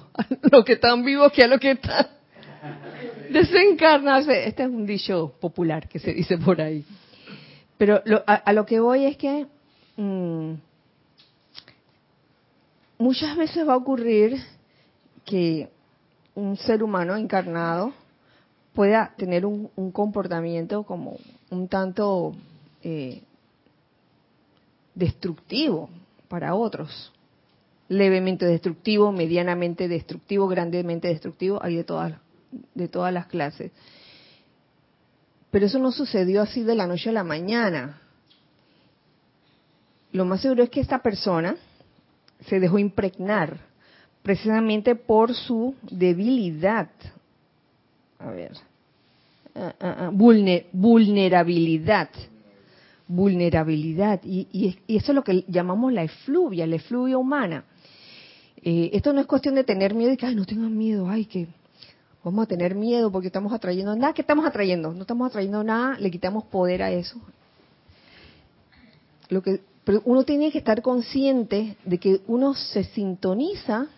lo que están vivos que a los que están desencarnados. Este es un dicho popular que se dice por ahí. Pero a, lo que voy es que... Mm, muchas veces va a ocurrir que un ser humano encarnado pueda tener un, comportamiento como un tanto eh, destructivo para otros. Levemente destructivo, medianamente destructivo, grandemente destructivo, hay de todas, de todas las clases. Pero eso no sucedió así de la noche a la mañana. Lo más seguro es que esta persona se dejó impregnar precisamente por su debilidad. A ver. Ah, vulnerabilidad. Vulnerabilidad. Y, eso es lo que llamamos la efluvia, la efluvia humana. Eh, esto no es cuestión de tener miedo y que, ay, no tengan miedo, ay, que vamos a tener miedo porque estamos atrayendo nada. ¿Qué estamos atrayendo? No estamos atrayendo nada, le quitamos poder a eso. Lo que pero uno tiene que estar consciente de que uno se sintoniza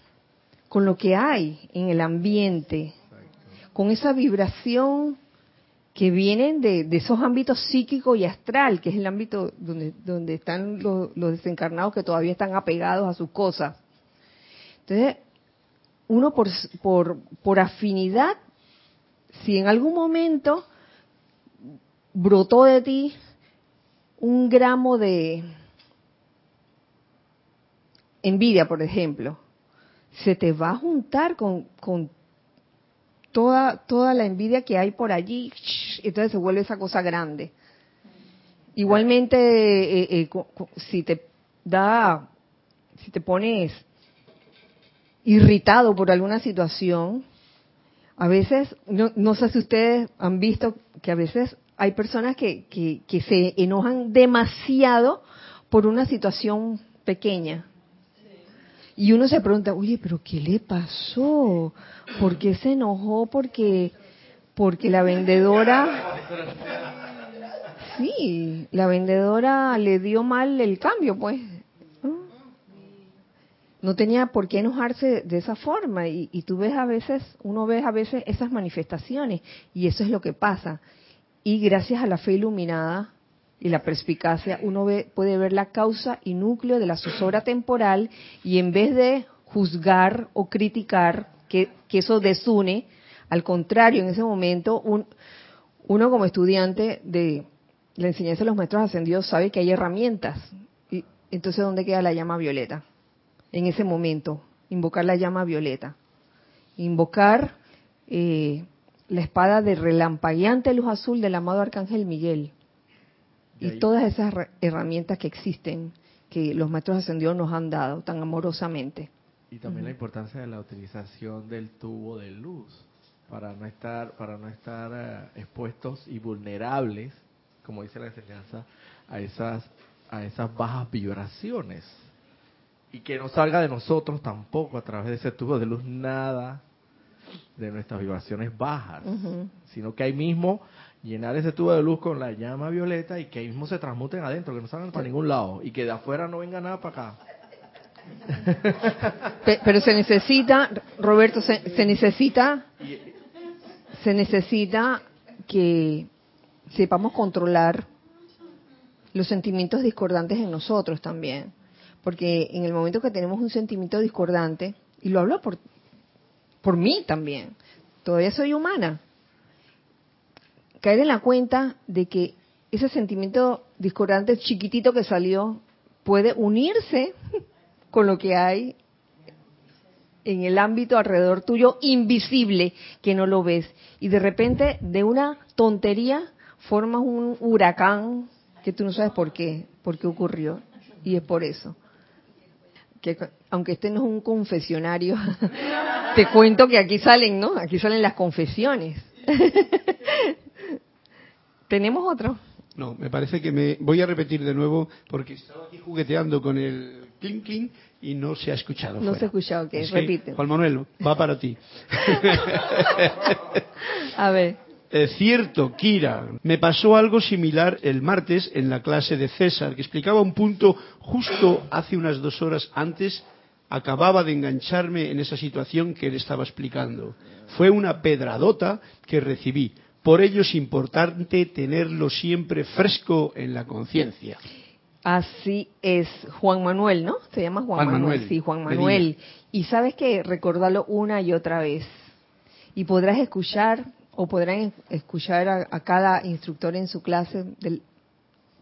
con lo que hay en el ambiente, con esa vibración que viene de, esos ámbitos psíquico y astral, que es el ámbito donde, donde están los, desencarnados que todavía están apegados a sus cosas. Entonces, uno por, por, por afinidad, si en algún momento brotó de ti un gramo de, envidia, por ejemplo, se te va a juntar con, toda, toda la envidia que hay por allí, entonces se vuelve esa cosa grande. Igualmente, eh, eh, si te da, si te pones irritado por alguna situación, a veces, no, no sé si ustedes han visto que a veces hay personas que, que, que se enojan demasiado por una situación pequeña. Y uno se pregunta, oye, pero ¿qué le pasó? ¿Por qué se enojó? Porque, porque la vendedora, sí, la vendedora le dio mal el cambio, pues. ¿no? Tenía por qué enojarse de esa forma. Y, y tú ves a veces, uno ve a veces esas manifestaciones. Y eso es lo que pasa. Y gracias a la fe iluminada y la perspicacia, uno ve, puede ver la causa y núcleo de la zozobra temporal y en vez de juzgar o criticar que, eso desune, al contrario, en ese momento, un, uno como estudiante de la enseñanza de los maestros ascendidos sabe que hay herramientas. Y entonces, ¿dónde queda la llama violeta? En ese momento, invocar la llama violeta. Invocar eh, la espada de relampagueante luz azul del amado Arcángel Miguel y todas esas herramientas que existen que los maestros ascendidos nos han dado tan amorosamente. Y también la importancia de la utilización del tubo de luz para no estar para no estar uh, expuestos y vulnerables, como dice la enseñanza, a esas a esas bajas vibraciones. Y que no salga de nosotros tampoco a través de ese tubo de luz nada de nuestras vibraciones bajas, uh -huh. sino que ahí mismo llenar ese tubo de luz con la llama violeta y que ahí mismo se transmuten adentro, que no salgan para ningún lado y que de afuera no venga nada para acá. Pero se necesita, Roberto, se, se necesita, se necesita que sepamos controlar los sentimientos discordantes en nosotros también, porque en el momento que tenemos un sentimiento discordante, y lo hablo por, por mí también, todavía soy humana, caer en la cuenta de que ese sentimiento discordante chiquitito que salió puede unirse con lo que hay en el ámbito alrededor tuyo invisible que no lo ves. Y de repente de una tontería formas un huracán que tú no sabes por qué, por qué ocurrió. Y es por eso que aunque este no es un confesionario te cuento que aquí salen, ¿no? Aquí salen las confesiones. ¿Tenemos otro? No, me parece que me voy a repetir de nuevo porque estaba aquí jugueteando con el clink clink y no se ha escuchado. No fuera. se ha escuchado, que Es repite. Juan Manuel, va para ti. A ver. Es cierto, Kira, me pasó algo similar el martes en la clase de César, que explicaba un punto justo hace unas dos horas antes, acababa de engancharme en esa situación que él estaba explicando. Fue una pedradota que recibí. Por ello es importante tenerlo siempre fresco en la conciencia. Así es, Juan Manuel, ¿no? Se llama Juan, Juan Manuel. Manuel. Sí, Juan Medina. Manuel. Y sabes que recordarlo una y otra vez. Y podrás escuchar o podrán escuchar a, cada instructor en su clase,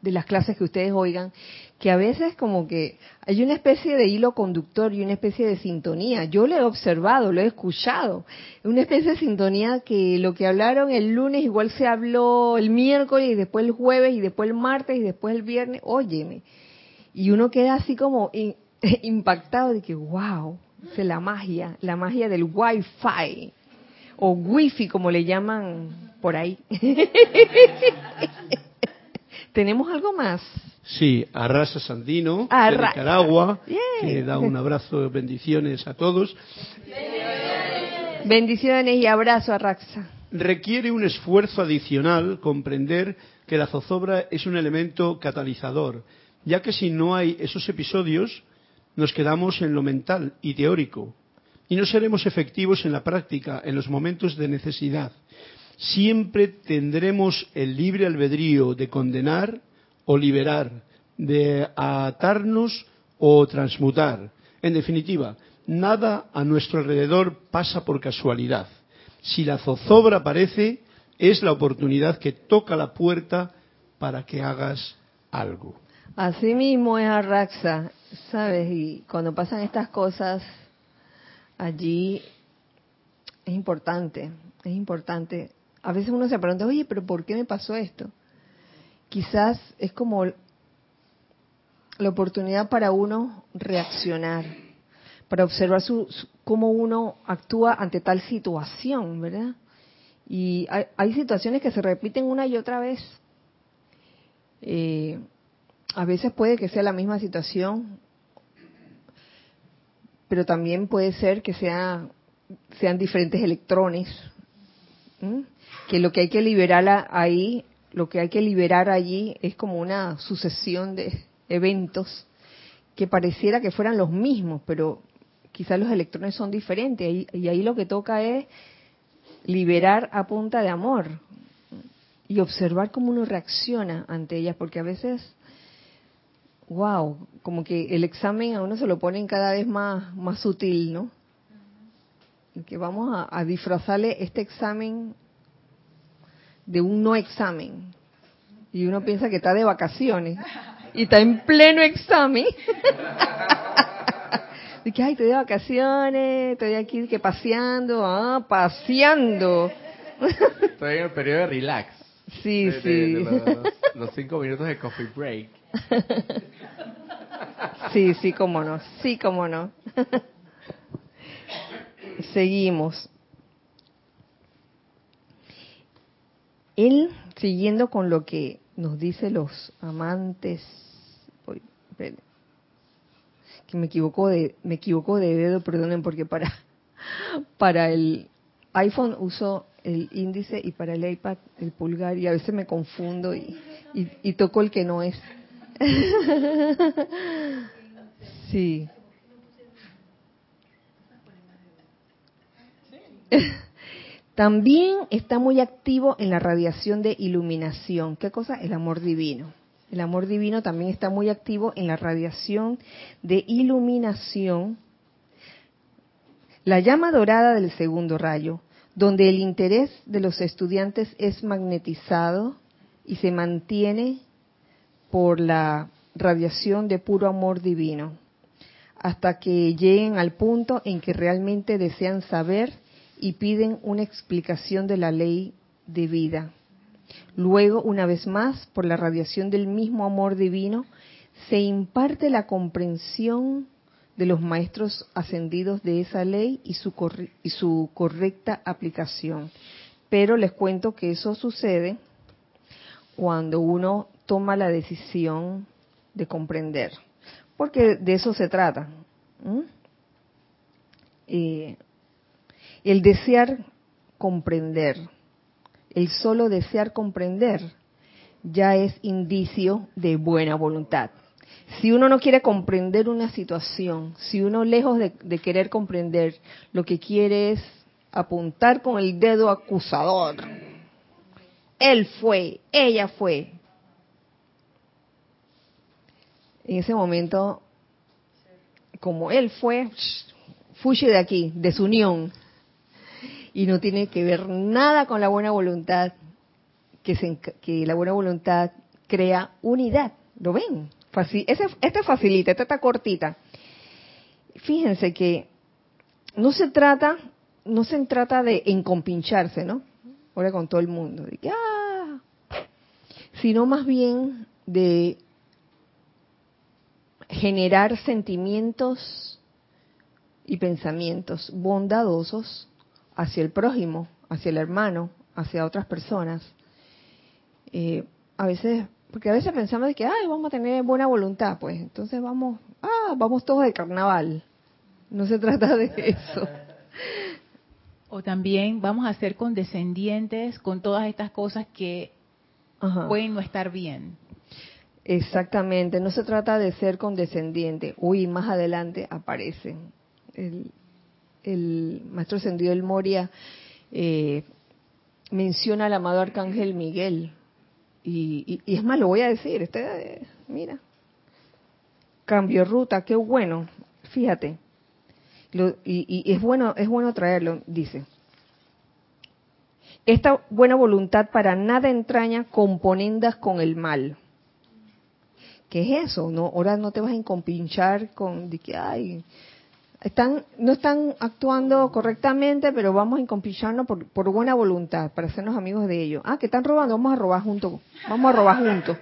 de las clases que ustedes oigan, que a veces como que hay una especie de hilo conductor y una especie de sintonía. Yo lo he observado, lo he escuchado. Una especie de sintonía que lo que hablaron el lunes igual se habló el miércoles y después el jueves y después el martes y después el viernes. Óyeme. Y uno queda así como impactado de que, wow, es la magia, la magia del wifi o wifi como le llaman por ahí. ¿Tenemos algo más? Sí, Arrasa Sandino, Arrasa. de Nicaragua, Bien. que da un abrazo, bendiciones a todos. Bendiciones y abrazo a Raxa. Requiere un esfuerzo adicional comprender que la zozobra es un elemento catalizador, ya que si no hay esos episodios, nos quedamos en lo mental y teórico, y no seremos efectivos en la práctica en los momentos de necesidad. Siempre tendremos el libre albedrío de condenar o liberar, de atarnos o transmutar. En definitiva, nada a nuestro alrededor pasa por casualidad. Si la zozobra aparece, es la oportunidad que toca la puerta para que hagas algo. Así mismo es Arraxa, ¿sabes? Y cuando pasan estas cosas, allí es importante, es importante. A veces uno se pregunta, oye, pero ¿por qué me pasó esto? Quizás es como la oportunidad para uno reaccionar, para observar su, cómo uno actúa ante tal situación, ¿verdad? Y hay, hay situaciones que se repiten una y otra vez. Eh, a veces puede que sea la misma situación, pero también puede ser que sea, sean diferentes electrones, que lo que hay que liberar ahí, lo que hay que liberar allí es como una sucesión de eventos que pareciera que fueran los mismos, pero quizás los electrones son diferentes. Y, y ahí lo que toca es liberar a punta de amor y observar cómo uno reacciona ante ellas, porque a veces, wow, como que el examen a uno se lo ponen cada vez más, más sutil, ¿no? Y que vamos a, a disfrazarle este examen de un no examen. Y uno piensa que está de vacaciones y está en pleno examen. De que, ay, estoy de vacaciones, estoy aquí que paseando, ah, paseando. Estoy en el periodo de relax. Sí, de, sí. de los, los cinco minutos de coffee break. Sí, sí, cómo no, sí, cómo no. Seguimos. Él, siguiendo con lo que nos dice los amantes, que me equivoco de, me equivoco de dedo, perdonen, porque para, para el iPhone uso el índice y para el iPad el pulgar y a veces me confundo y, y, toco el que no es. Sí. También está muy activo en la radiación de iluminación. ¿Qué cosa? El amor divino. El amor divino también está muy activo en la radiación de iluminación. La llama dorada del segundo rayo, donde el interés de los estudiantes es magnetizado y se mantiene por la radiación de puro amor divino, hasta que lleguen al punto en que realmente desean saber y piden una explicación de la ley de vida. Luego, una vez más, por la radiación del mismo amor divino, se imparte la comprensión de los maestros ascendidos de esa ley y su, y su correcta aplicación. Pero les cuento que eso sucede cuando uno toma la decisión de comprender, porque de eso se trata. Eh, el desear comprender, el solo desear comprender, ya es indicio de buena voluntad. Si uno no quiere comprender una situación, si uno lejos de, querer comprender, lo que quiere es apuntar con el dedo acusador, él fue, ella fue. En ese momento, como él fue, fuye de aquí, de su unión. Y no tiene que ver nada con la buena voluntad, que, se que la buena voluntad crea unidad. ¿Lo ven? Esta facilita, esta está cortita. Fíjense que no se trata, no se trata de encompincharse, ¿no? Ahora con todo el mundo, de que, ah, sino más bien de generar sentimientos y pensamientos bondadosos hacia el prójimo, hacia el hermano, hacia otras personas. Eh, a veces, porque a veces pensamos de que, ay, vamos a tener buena voluntad, pues entonces vamos, ah, vamos todos de carnaval. No se trata de eso. O también vamos a ser condescendientes con todas estas cosas que Ajá. pueden no estar bien. Exactamente, no se trata de ser condescendiente. Uy, más adelante aparecen. El, el maestro ascendido del Moria eh, menciona al amado arcángel Miguel. Y, y- es más, lo voy a decir, este, mira, cambio ruta, qué bueno, fíjate. Lo- y, y es bueno, es bueno traerlo, dice. Esta buena voluntad para nada entraña componendas con el mal. ¿Qué es eso? No, ahora no te vas a encompinchar con de que ay, están no están actuando correctamente, pero vamos a encompicharnos por, por buena voluntad para hacernos amigos de ellos. Ah, que están robando, vamos a robar juntos. Vamos a robar juntos.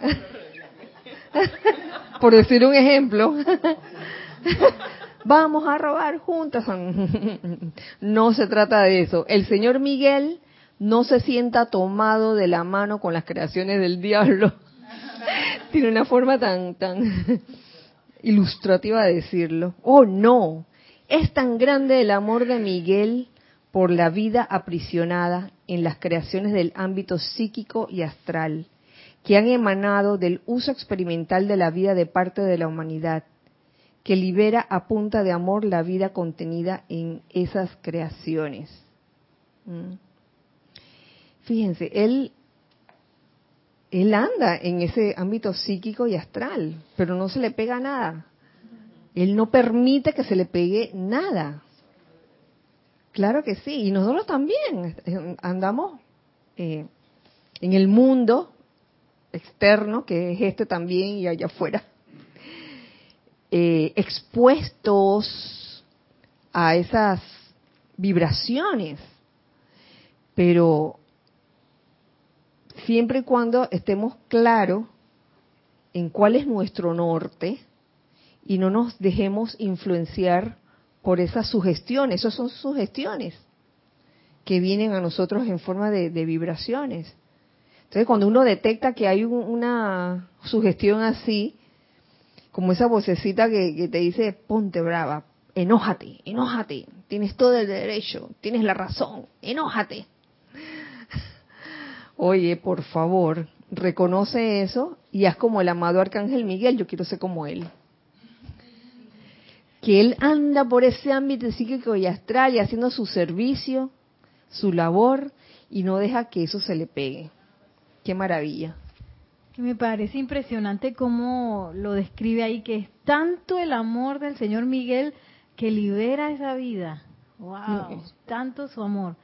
por decir un ejemplo. vamos a robar juntas. No se trata de eso. El señor Miguel no se sienta tomado de la mano con las creaciones del diablo. Tiene una forma tan, tan ilustrativa de decirlo. Oh, no. Es tan grande el amor de Miguel por la vida aprisionada en las creaciones del ámbito psíquico y astral, que han emanado del uso experimental de la vida de parte de la humanidad, que libera a punta de amor la vida contenida en esas creaciones. Mm. Fíjense, él, él anda en ese ámbito psíquico y astral, pero no se le pega nada. Él no permite que se le pegue nada. Claro que sí, y nosotros también eh, andamos eh, en el mundo externo, que es este también y allá afuera, eh, expuestos a esas vibraciones, pero siempre y cuando estemos claros en cuál es nuestro norte y no nos dejemos influenciar por esas sugestiones, esas son sugestiones que vienen a nosotros en forma de, vibraciones. Entonces, cuando uno detecta que hay una sugestión así, como esa vocecita que, te dice, ponte brava, enójate, enójate, tienes todo el derecho, tienes la razón, enójate. Oye, por favor, reconoce eso y haz como el amado Arcángel Miguel, yo quiero ser como él que él anda por ese ámbito psíquico y astral y haciendo su servicio, su labor, y no deja que eso se le pegue. Qué maravilla. Que me parece impresionante cómo lo describe ahí, que es tanto el amor del Señor Miguel que libera esa vida. ¡Wow! Tanto su amor.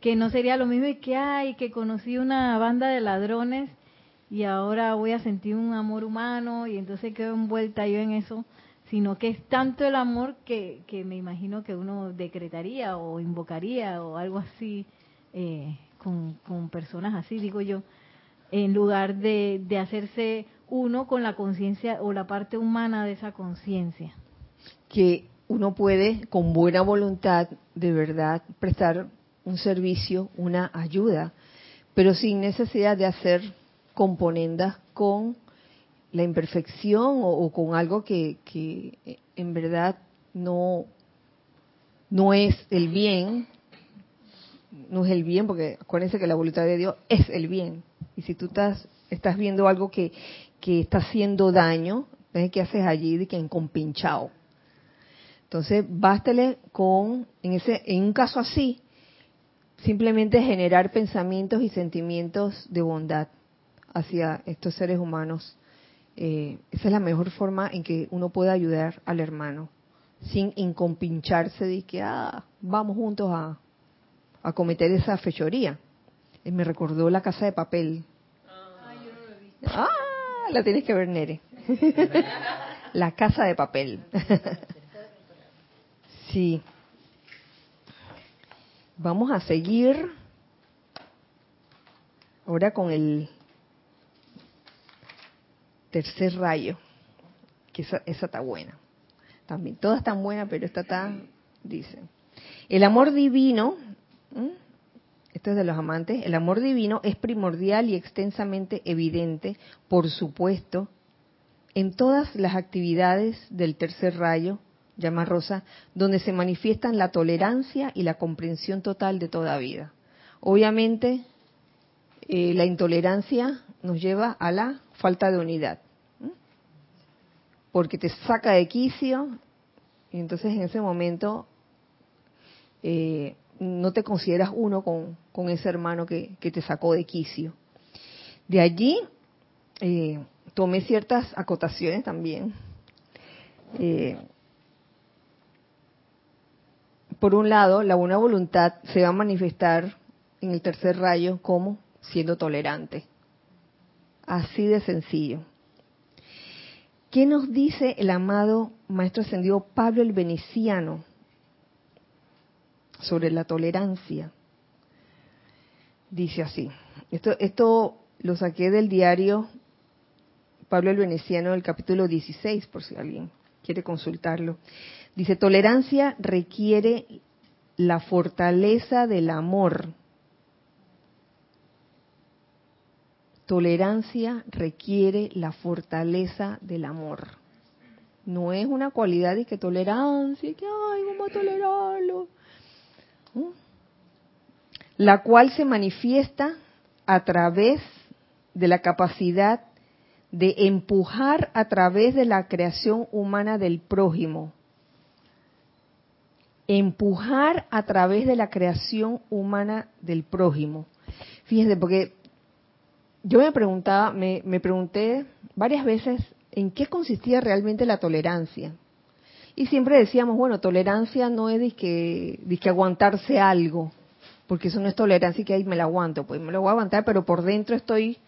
Que no sería lo mismo que, ay, que conocí una banda de ladrones y ahora voy a sentir un amor humano y entonces quedo envuelta yo en eso sino que es tanto el amor que, que me imagino que uno decretaría o invocaría o algo así eh, con, con, personas así, digo yo, en lugar de, de hacerse uno con la conciencia o la parte humana de esa conciencia. Que uno puede con buena voluntad de verdad prestar un servicio, una ayuda, pero sin necesidad de hacer componendas con la imperfección o, con algo que, que, en verdad no, no es el bien, no es el bien, porque acuérdense que la voluntad de Dios es el bien. Y si tú estás, estás viendo algo que, que está haciendo daño, ¿qué haces allí de que en compinchado? Entonces, bástale con, en, ese, en un caso así, simplemente generar pensamientos y sentimientos de bondad hacia estos seres humanos eh, esa es la mejor forma en que uno puede ayudar al hermano, sin incompincharse de que ah, vamos juntos a, a cometer esa fechoría. Eh, me recordó la casa de papel. Ah, la tienes que ver, Nere. la casa de papel. sí. Vamos a seguir ahora con el tercer rayo, que esa, está buena. También, todas están buenas, pero esta está, dice. El amor divino, esto es de los amantes, el amor divino es primordial y extensamente evidente, por supuesto, en todas las actividades del tercer rayo, llama Rosa, donde se manifiestan la tolerancia y la comprensión total de toda vida. Obviamente, eh, la intolerancia nos lleva a la falta de unidad, porque te saca de quicio y entonces en ese momento eh, no te consideras uno con, ese hermano que, te sacó de quicio. De allí eh, tomé ciertas acotaciones también. Por un lado, la buena voluntad se va a manifestar en el tercer rayo como siendo tolerante. Así de sencillo. ¿Qué nos dice el amado Maestro Ascendido Pablo el Veneciano sobre la tolerancia? Dice así. Esto, esto lo saqué del diario Pablo el Veneciano del capítulo 16, por si alguien quiere consultarlo. Dice, tolerancia requiere la fortaleza del amor. Tolerancia requiere la fortaleza del amor. No es una cualidad de que tolerancia, que ay, vamos a tolerarlo. ¿Mm? La cual se manifiesta a través de la capacidad de empujar a través de la creación humana del prójimo. Empujar a través de la creación humana del prójimo. Fíjense, porque yo me preguntaba, me, pregunté varias veces en qué consistía realmente la tolerancia. Y siempre decíamos, bueno, tolerancia no es de que aguantarse algo, porque eso no es tolerancia y que ahí me la aguanto, pues me lo voy a aguantar, pero por dentro estoy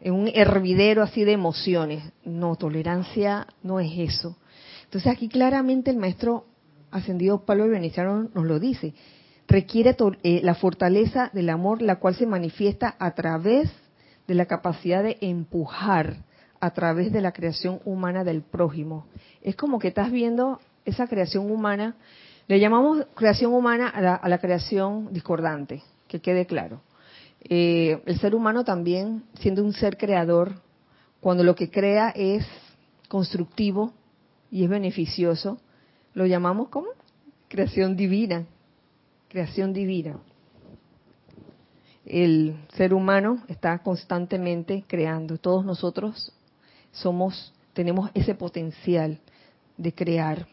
en un hervidero así de emociones. No, tolerancia no es eso. Entonces aquí claramente el maestro ascendido Pablo Veneciano nos lo dice. Requiere eh, la fortaleza del amor, la cual se manifiesta a través de la capacidad de empujar a través de la creación humana del prójimo. Es como que estás viendo esa creación humana, le llamamos creación humana a la, creación discordante, que quede claro. Eh, el ser humano también, siendo un ser creador, cuando lo que crea es constructivo y es beneficioso, lo llamamos como creación divina, creación divina. El ser humano está constantemente creando. Todos nosotros somos, tenemos ese potencial de crear.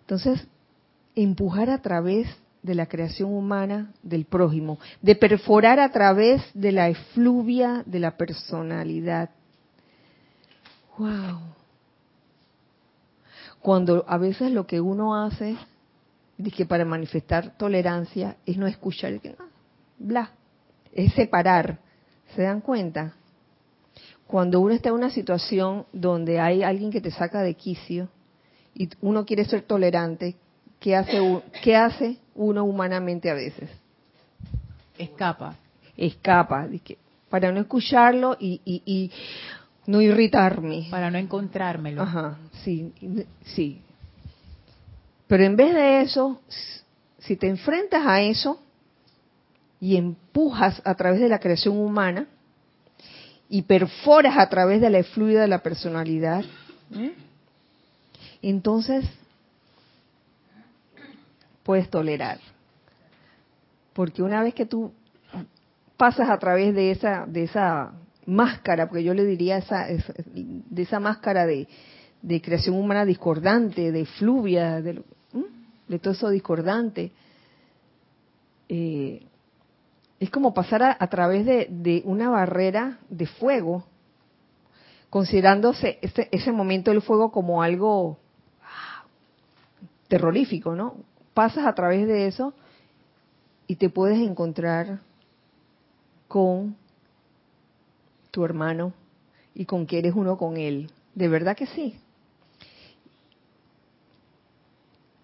Entonces, empujar a través de la creación humana del prójimo, de perforar a través de la efluvia de la personalidad. Wow. Cuando a veces lo que uno hace, que para manifestar tolerancia, es no escuchar, bla, es separar. ¿Se dan cuenta? cuando uno está en una situación donde hay alguien que te saca de quicio y uno quiere ser tolerante, ¿qué hace, qué hace uno humanamente a veces? Escapa. Escapa, para no escucharlo y, no irritarme. Para no encontrármelo. Ajá, sí, sí. Pero en vez de eso, si te enfrentas a eso y empujas a través de la creación humana, y perforas a través de la efluida de la personalidad, ¿eh? entonces puedes tolerar. Porque una vez que tú pasas a través de esa, de esa máscara, porque yo le diría esa, de esa máscara de, creación humana discordante, de fluvia, de, de todo eso discordante, eh, es como pasar a, través de, una barrera de fuego, considerándose ese, ese momento del fuego como algo ah, terrorífico, ¿no? Pasas a través de eso y te puedes encontrar con tu hermano y con que eres uno con él. De verdad que sí.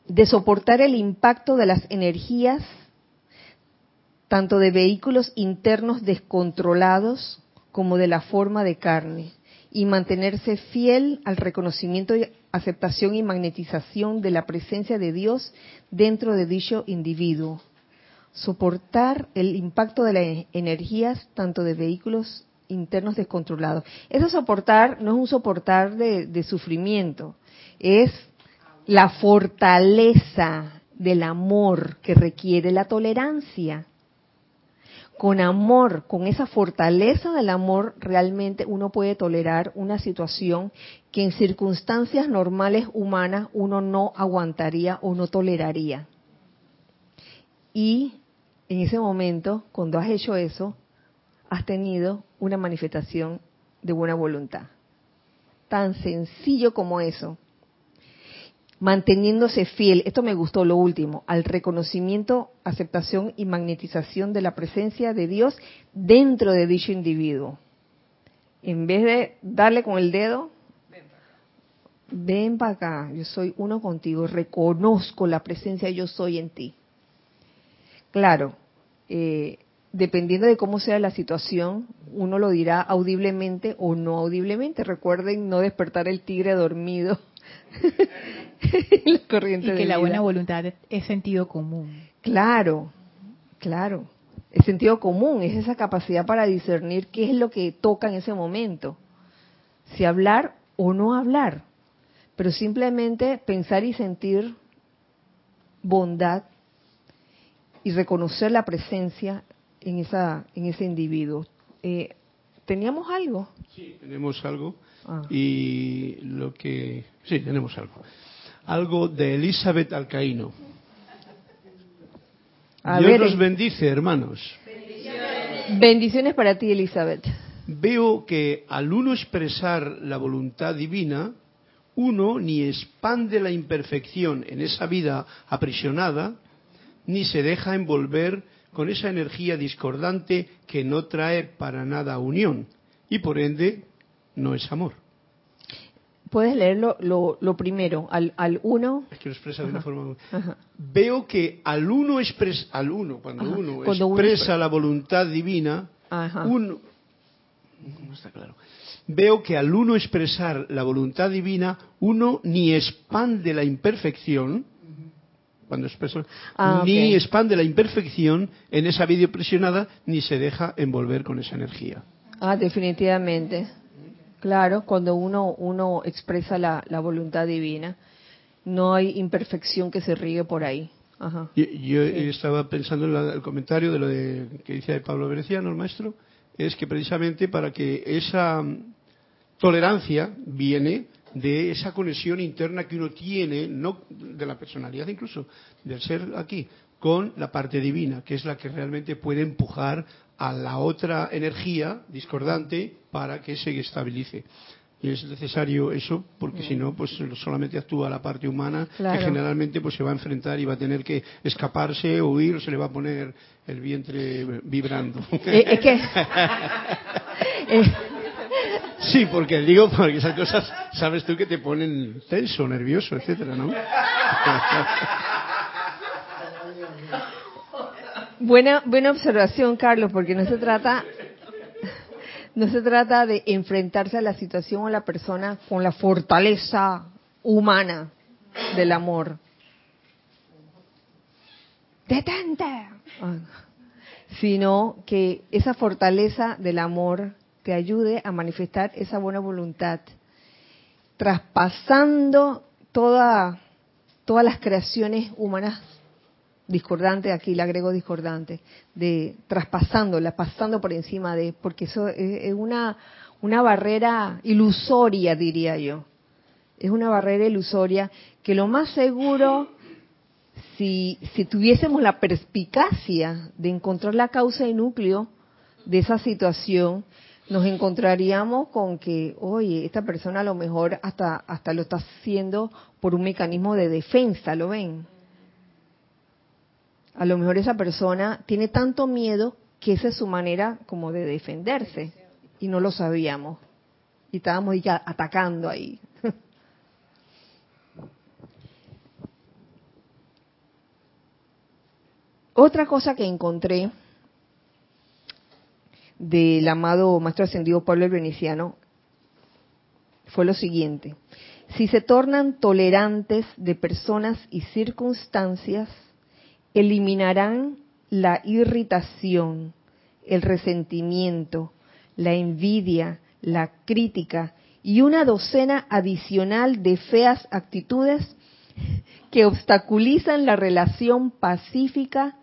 De soportar el impacto de las energías tanto de vehículos internos descontrolados como de la forma de carne, y mantenerse fiel al reconocimiento, aceptación y magnetización de la presencia de Dios dentro de dicho individuo. Soportar el impacto de las energías tanto de vehículos internos descontrolados. Ese soportar no es un soportar de, de sufrimiento, es la fortaleza del amor que requiere la tolerancia con amor, con esa fortaleza del amor, realmente uno puede tolerar una situación que en circunstancias normales humanas uno no aguantaría o no toleraría. Y en ese momento, cuando has hecho eso, has tenido una manifestación de buena voluntad. Tan sencillo como eso manteniéndose fiel, esto me gustó lo último, al reconocimiento, aceptación y magnetización de la presencia de Dios dentro de dicho individuo. En vez de darle con el dedo, ven para acá, yo soy uno contigo, reconozco la presencia yo soy en ti. Claro, eh, dependiendo de cómo sea la situación, uno lo dirá audiblemente o no audiblemente. Recuerden no despertar el tigre dormido la corriente Y que de la vida. buena voluntad es sentido común. Claro, claro. El sentido común es esa capacidad para discernir qué es lo que toca en ese momento. Si hablar o no hablar. Pero simplemente pensar y sentir bondad y reconocer la presencia en esa en ese individuo. Eh, ¿Teníamos algo? Sí, tenemos algo. Ah. Y lo que. Sí, tenemos algo. Algo de Elizabeth Alcaíno. A Dios ver, nos eh, bendice, hermanos. bendiciones para ti, Elizabeth. Veo que al uno expresar la voluntad divina, uno ni expande la imperfección en esa vida aprisionada, ni se deja envolver con esa energía discordante que no trae para nada unión y por ende no es amor. Puedes leerlo lo, lo primero, al, al uno. Es que lo expresa de una forma. Ajá. Veo que al uno expresa, al uno, cuando Ajá. uno Cuando expresa expre- la voluntad divina, uno, no está claro. Veo que al uno expresar la voluntad divina, uno ni expande la imperfección, cuando expresa, Ah, ni expande la imperfección en esa vida presionada, ni se deja envolver con esa energía. Ah, definitivamente. Claro, cuando uno, uno expresa la, la voluntad divina, no hay imperfección que se riegue por ahí. Ajá. Yo, yo estaba pensando en la- el comentario de lo de, que dice Pablo Veneciano, el maestro, es que precisamente para que esa mm, tolerancia viene de esa conexión interna que uno tiene, no de la personalidad incluso, del ser aquí, con la parte divina, que es la que realmente puede empujar a la otra energía discordante para que se estabilice. Y es necesario eso, porque si no, pues solamente actúa la parte humana, Claro. que generalmente pues se va a enfrentar y va a tener que escaparse, huir, o se le va a poner el vientre vibrando. Eh, es que. Sí, porque digo, porque esas cosas, sabes tú que te ponen tenso, nervioso, etcétera, ¿no? buena, buena observación, Carlos, porque no se trata. No se trata de enfrentarse a la situación o a la persona con la fortaleza humana del amor. ¡Detente! Ah, Sino que esa fortaleza del amor te ayude a manifestar esa buena voluntad, traspasando toda, todas las creaciones humanas discordantes, aquí le agrego discordante, de traspasándola, pasando por encima de, porque eso es, una, una barrera ilusoria, diría yo. Es una barrera ilusoria que lo más seguro, si, si tuviésemos la perspicacia de encontrar la causa y núcleo de esa situación, nos encontraríamos con que, oye, esta persona a lo mejor hasta, hasta lo está haciendo por un mecanismo de defensa, ¿lo ven? A lo mejor esa persona tiene tanto miedo que esa es su manera como de defenderse y no lo sabíamos. Y estábamos atacando ahí. Otra cosa que encontré del amado Maestro Ascendido Pablo el Veneciano fue lo siguiente. Si se tornan tolerantes de personas y circunstancias, eliminarán la irritación, el resentimiento, la envidia, la crítica y una docena adicional de feas actitudes que obstaculizan la relación pacífica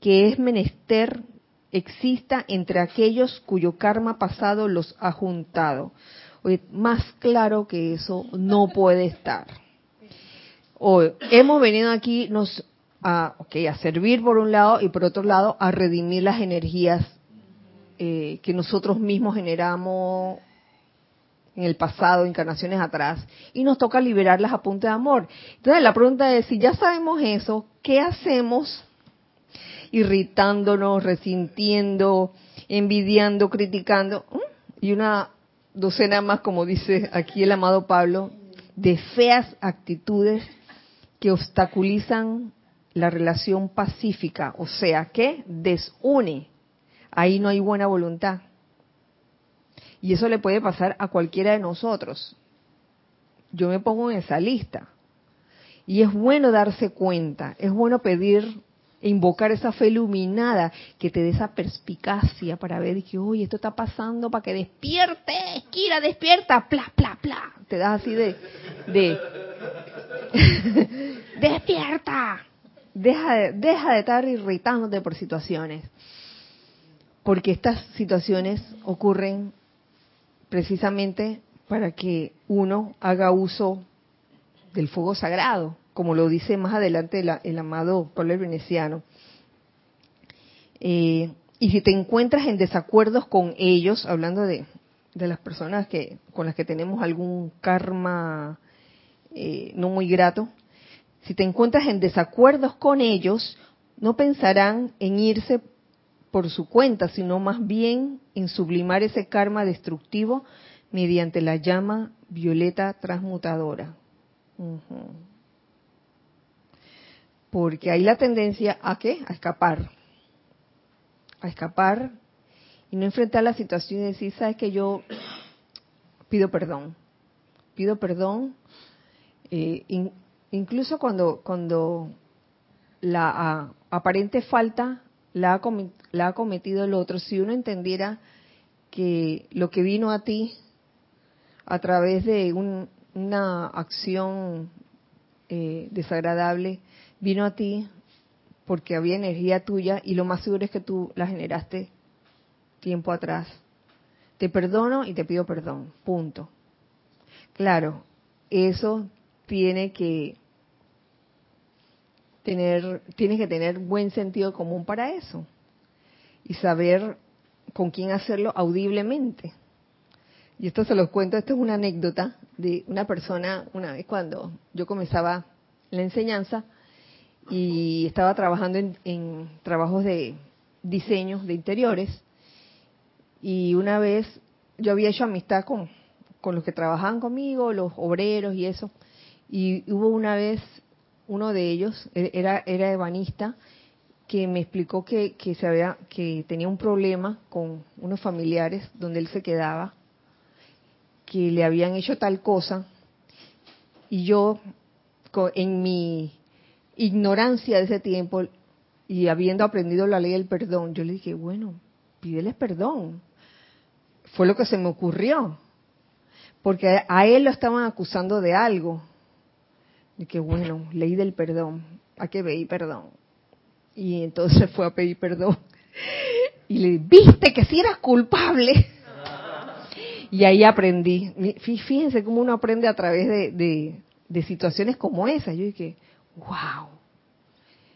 que es menester exista entre aquellos cuyo karma pasado los ha juntado. Oye, más claro que eso no puede estar. Hoy hemos venido aquí nos a, okay, a servir por un lado y por otro lado a redimir las energías eh, que nosotros mismos generamos en el pasado, encarnaciones atrás, y nos toca liberarlas a punta de amor. Entonces la pregunta es, si ya sabemos eso, ¿qué hacemos irritándonos, resintiendo, envidiando, criticando? ¿Mm? Y una docena más, como dice aquí el amado Pablo, de feas actitudes que obstaculizan la relación pacífica, o sea, que desune. Ahí no hay buena voluntad. Y eso le puede pasar a cualquiera de nosotros. yo me pongo en esa lista. Y es bueno darse cuenta, es bueno pedir, invocar esa fe iluminada que te dé esa perspicacia para ver que, oye, esto está pasando para que despierte, Kira, despierta, pla, pla, pla. Te das así de, de, despierta. Deja de, deja de estar irritándote por situaciones. Porque estas situaciones ocurren precisamente para que uno haga uso del fuego sagrado, como lo dice más adelante el, amado Pablo el Veneciano. Eh, y si te encuentras en desacuerdos con ellos, hablando de, las personas que con las que tenemos algún karma eh, no muy grato, si te encuentras en desacuerdos con ellos, no pensarán en irse por su cuenta, sino más bien en sublimar ese karma destructivo mediante la llama violeta transmutadora. Porque hay la tendencia a qué? A escapar. A escapar y no enfrentar la situación y decir, sabes que yo pido perdón. Pido perdón. Eh, incluso cuando, cuando la aparente falta la ha, la ha cometido el otro, si uno entendiera que lo que vino a ti a través de una acción eh, desagradable, vino a ti porque había energía tuya y lo más seguro es que tú la generaste tiempo atrás. Te perdono y te pido perdón, punto. Claro, eso tiene que tener, tienes que tener buen sentido común para eso y saber con quién hacerlo audiblemente. Y esto se los cuento, esto es una anécdota de una persona, una vez cuando yo comenzaba la enseñanza y estaba trabajando en, trabajos de diseño de interiores, y una vez yo había hecho amistad con, con los que trabajaban conmigo, los obreros y eso, y hubo una vez uno de ellos, e, era, era ebanista, que me explicó que, que, se había, que tenía un problema con unos familiares donde él se quedaba que le habían hecho tal cosa. Y yo en mi ignorancia de ese tiempo y habiendo aprendido la ley del perdón, yo le dije, bueno, pídeles perdón. Fue lo que se me ocurrió. Porque a él lo estaban acusando de algo. Y que bueno, ley del perdón, hay que pedir perdón. Y entonces fue a pedir perdón. Y le viste que si eras culpable. Y ahí aprendí. Fíjense cómo uno aprende a través de, de, situaciones como esa. Yo dije, wow,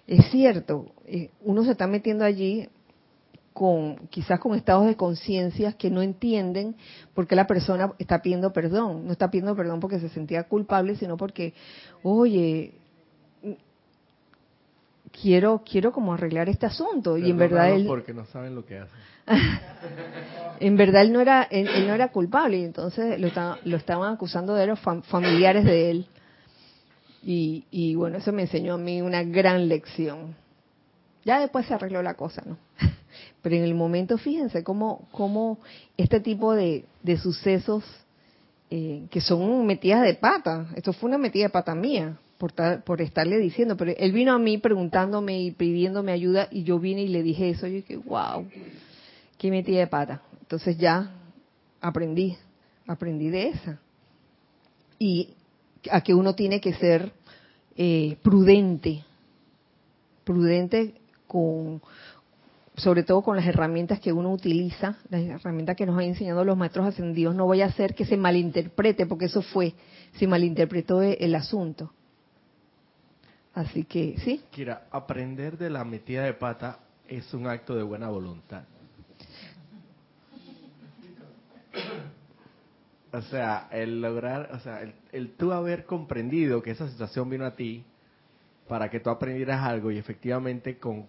es cierto, eh, uno se está metiendo allí con quizás con estados de conciencia que no entienden por qué la persona está pidiendo perdón. No está pidiendo perdón porque se sentía culpable, sino porque, oye, quiero quiero como arreglar este asunto y en verdad él porque no saben lo que hacen. En verdad él no era él, no era culpable y entonces lo, lo estaban acusando de los familiares de él y, y bueno eso me enseñó a mí una gran lección. Ya después se arregló la cosa no pero en el momento fíjense cómo cómo este tipo de, de sucesos eh, que son metidas de pata. Esto fue una metida de pata mía por, estarle diciendo, pero él vino a mí preguntándome y pidiéndome ayuda y yo vine y le dije eso. Y dije, wow, qué metida de pata. Entonces ya aprendí, aprendí de esa. Y a que uno tiene que ser eh, prudente, prudente con, sobre todo con las herramientas que uno utiliza, las herramientas que nos han enseñado los maestros ascendidos, no voy a hacer que se malinterprete, porque eso fue, se malinterpretó el asunto. Así que, sí. Kira, aprender de la metida de pata es un acto de buena voluntad. O sea, el lograr, o sea, el, tú haber comprendido que esa situación vino a ti para que tú aprendieras algo y efectivamente con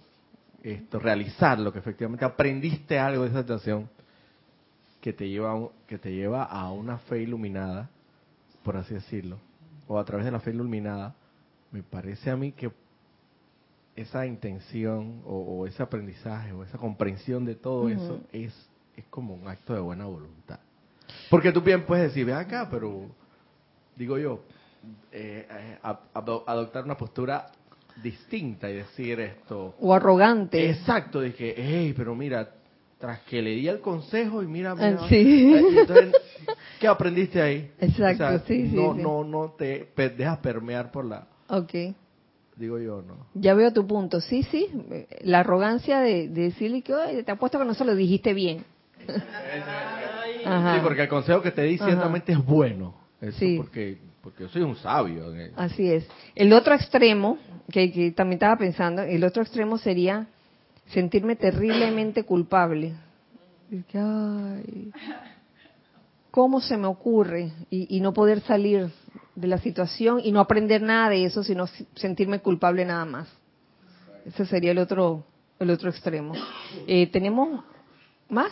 esto realizar lo que efectivamente aprendiste algo de esa situación que te lleva que te lleva a una fe iluminada, por así decirlo, o a través de la fe iluminada me parece a mí que esa intención o, ese aprendizaje o esa comprensión de todo eso es, es como un acto de buena voluntad. Porque tú bien puedes decir, ve acá, pero digo yo, eh, eh, adoptar una postura distinta y decir esto. O arrogante. Exacto, dije, hey, pero mira, tras que le di el consejo y mira, ah, sí. entonces, ¿qué aprendiste ahí? Exacto, sí, no, sí, No, no te dejas permear por la... Ok. Digo yo, ¿no? Ya veo tu punto. Sí, sí, la arrogancia de, decirle que, te apuesto que no se lo dijiste bien. Sí, porque el consejo que te di ciertamente es bueno. Eso sí. porque porque yo soy un sabio. Así es. El otro extremo, que, también estaba pensando, el otro extremo sería sentirme terriblemente culpable. ¿Cómo se me ocurre? Y, no poder salir de la situación y no aprender nada de eso, sino sentirme culpable nada más. Ese sería el otro, el otro extremo. Eh, ¿Tenemos más?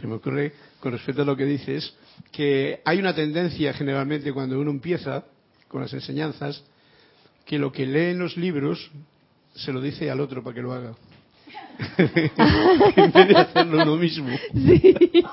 Se me ocurre, con respecto a lo que dices, que hay una tendencia generalmente cuando uno empieza con las enseñanzas, que lo que lee en los libros se lo dice al otro para que lo haga. En vez de hacerlo uno mismo. Sí.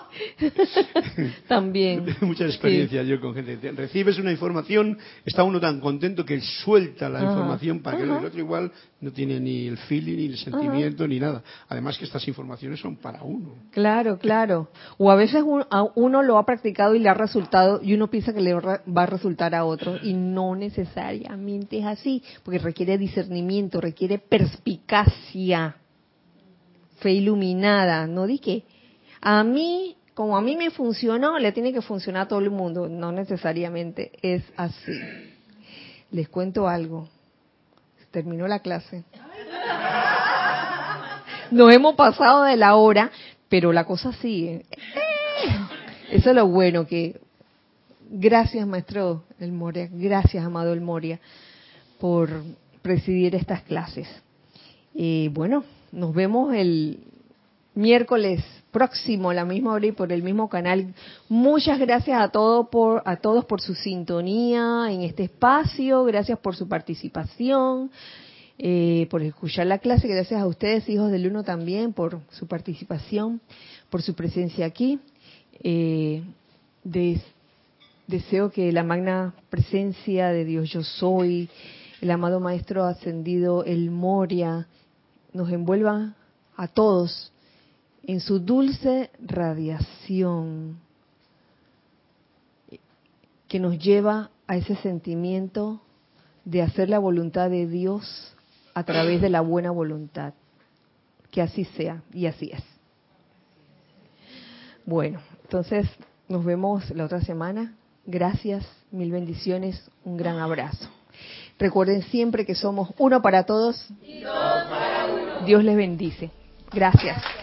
También. Tengo muchas experiencias yo con gente. Recibes una información, está uno tan contento que suelta la información para que el otro igual no tiene ni el feeling, ni el sentimiento, ni nada. Además que estas informaciones son para uno. Claro, claro. O a veces uno lo ha practicado y le ha resultado y uno piensa que le va a resultar a otro y no necesariamente es así, porque requiere discernimiento, requiere perspicacia fe iluminada, no di que a mí, como a mí me funcionó, le tiene que funcionar a todo el mundo. No necesariamente es así. Les cuento algo. Terminó la clase. Nos hemos pasado de la hora, pero la cosa sigue. Eso es lo bueno que gracias maestro El Moria, gracias amado El Moria por presidir estas clases. Y bueno, nos vemos el miércoles próximo a la misma hora y por el mismo canal. Muchas gracias a todos por a todos por su sintonía en este espacio, gracias por su participación, eh, por escuchar la clase, gracias a ustedes hijos del uno también por su participación, por su presencia aquí. Eh, deseo que la magna presencia de Dios yo soy, el amado maestro ascendido el Moria nos envuelva a todos en su dulce radiación que nos lleva a ese sentimiento de hacer la voluntad de Dios a través de la buena voluntad. Que así sea y así es. Bueno, entonces nos vemos la otra semana. Gracias, mil bendiciones, un gran abrazo. Recuerden siempre que somos uno para todos. Y todos para. Dios les bendice. Gracias.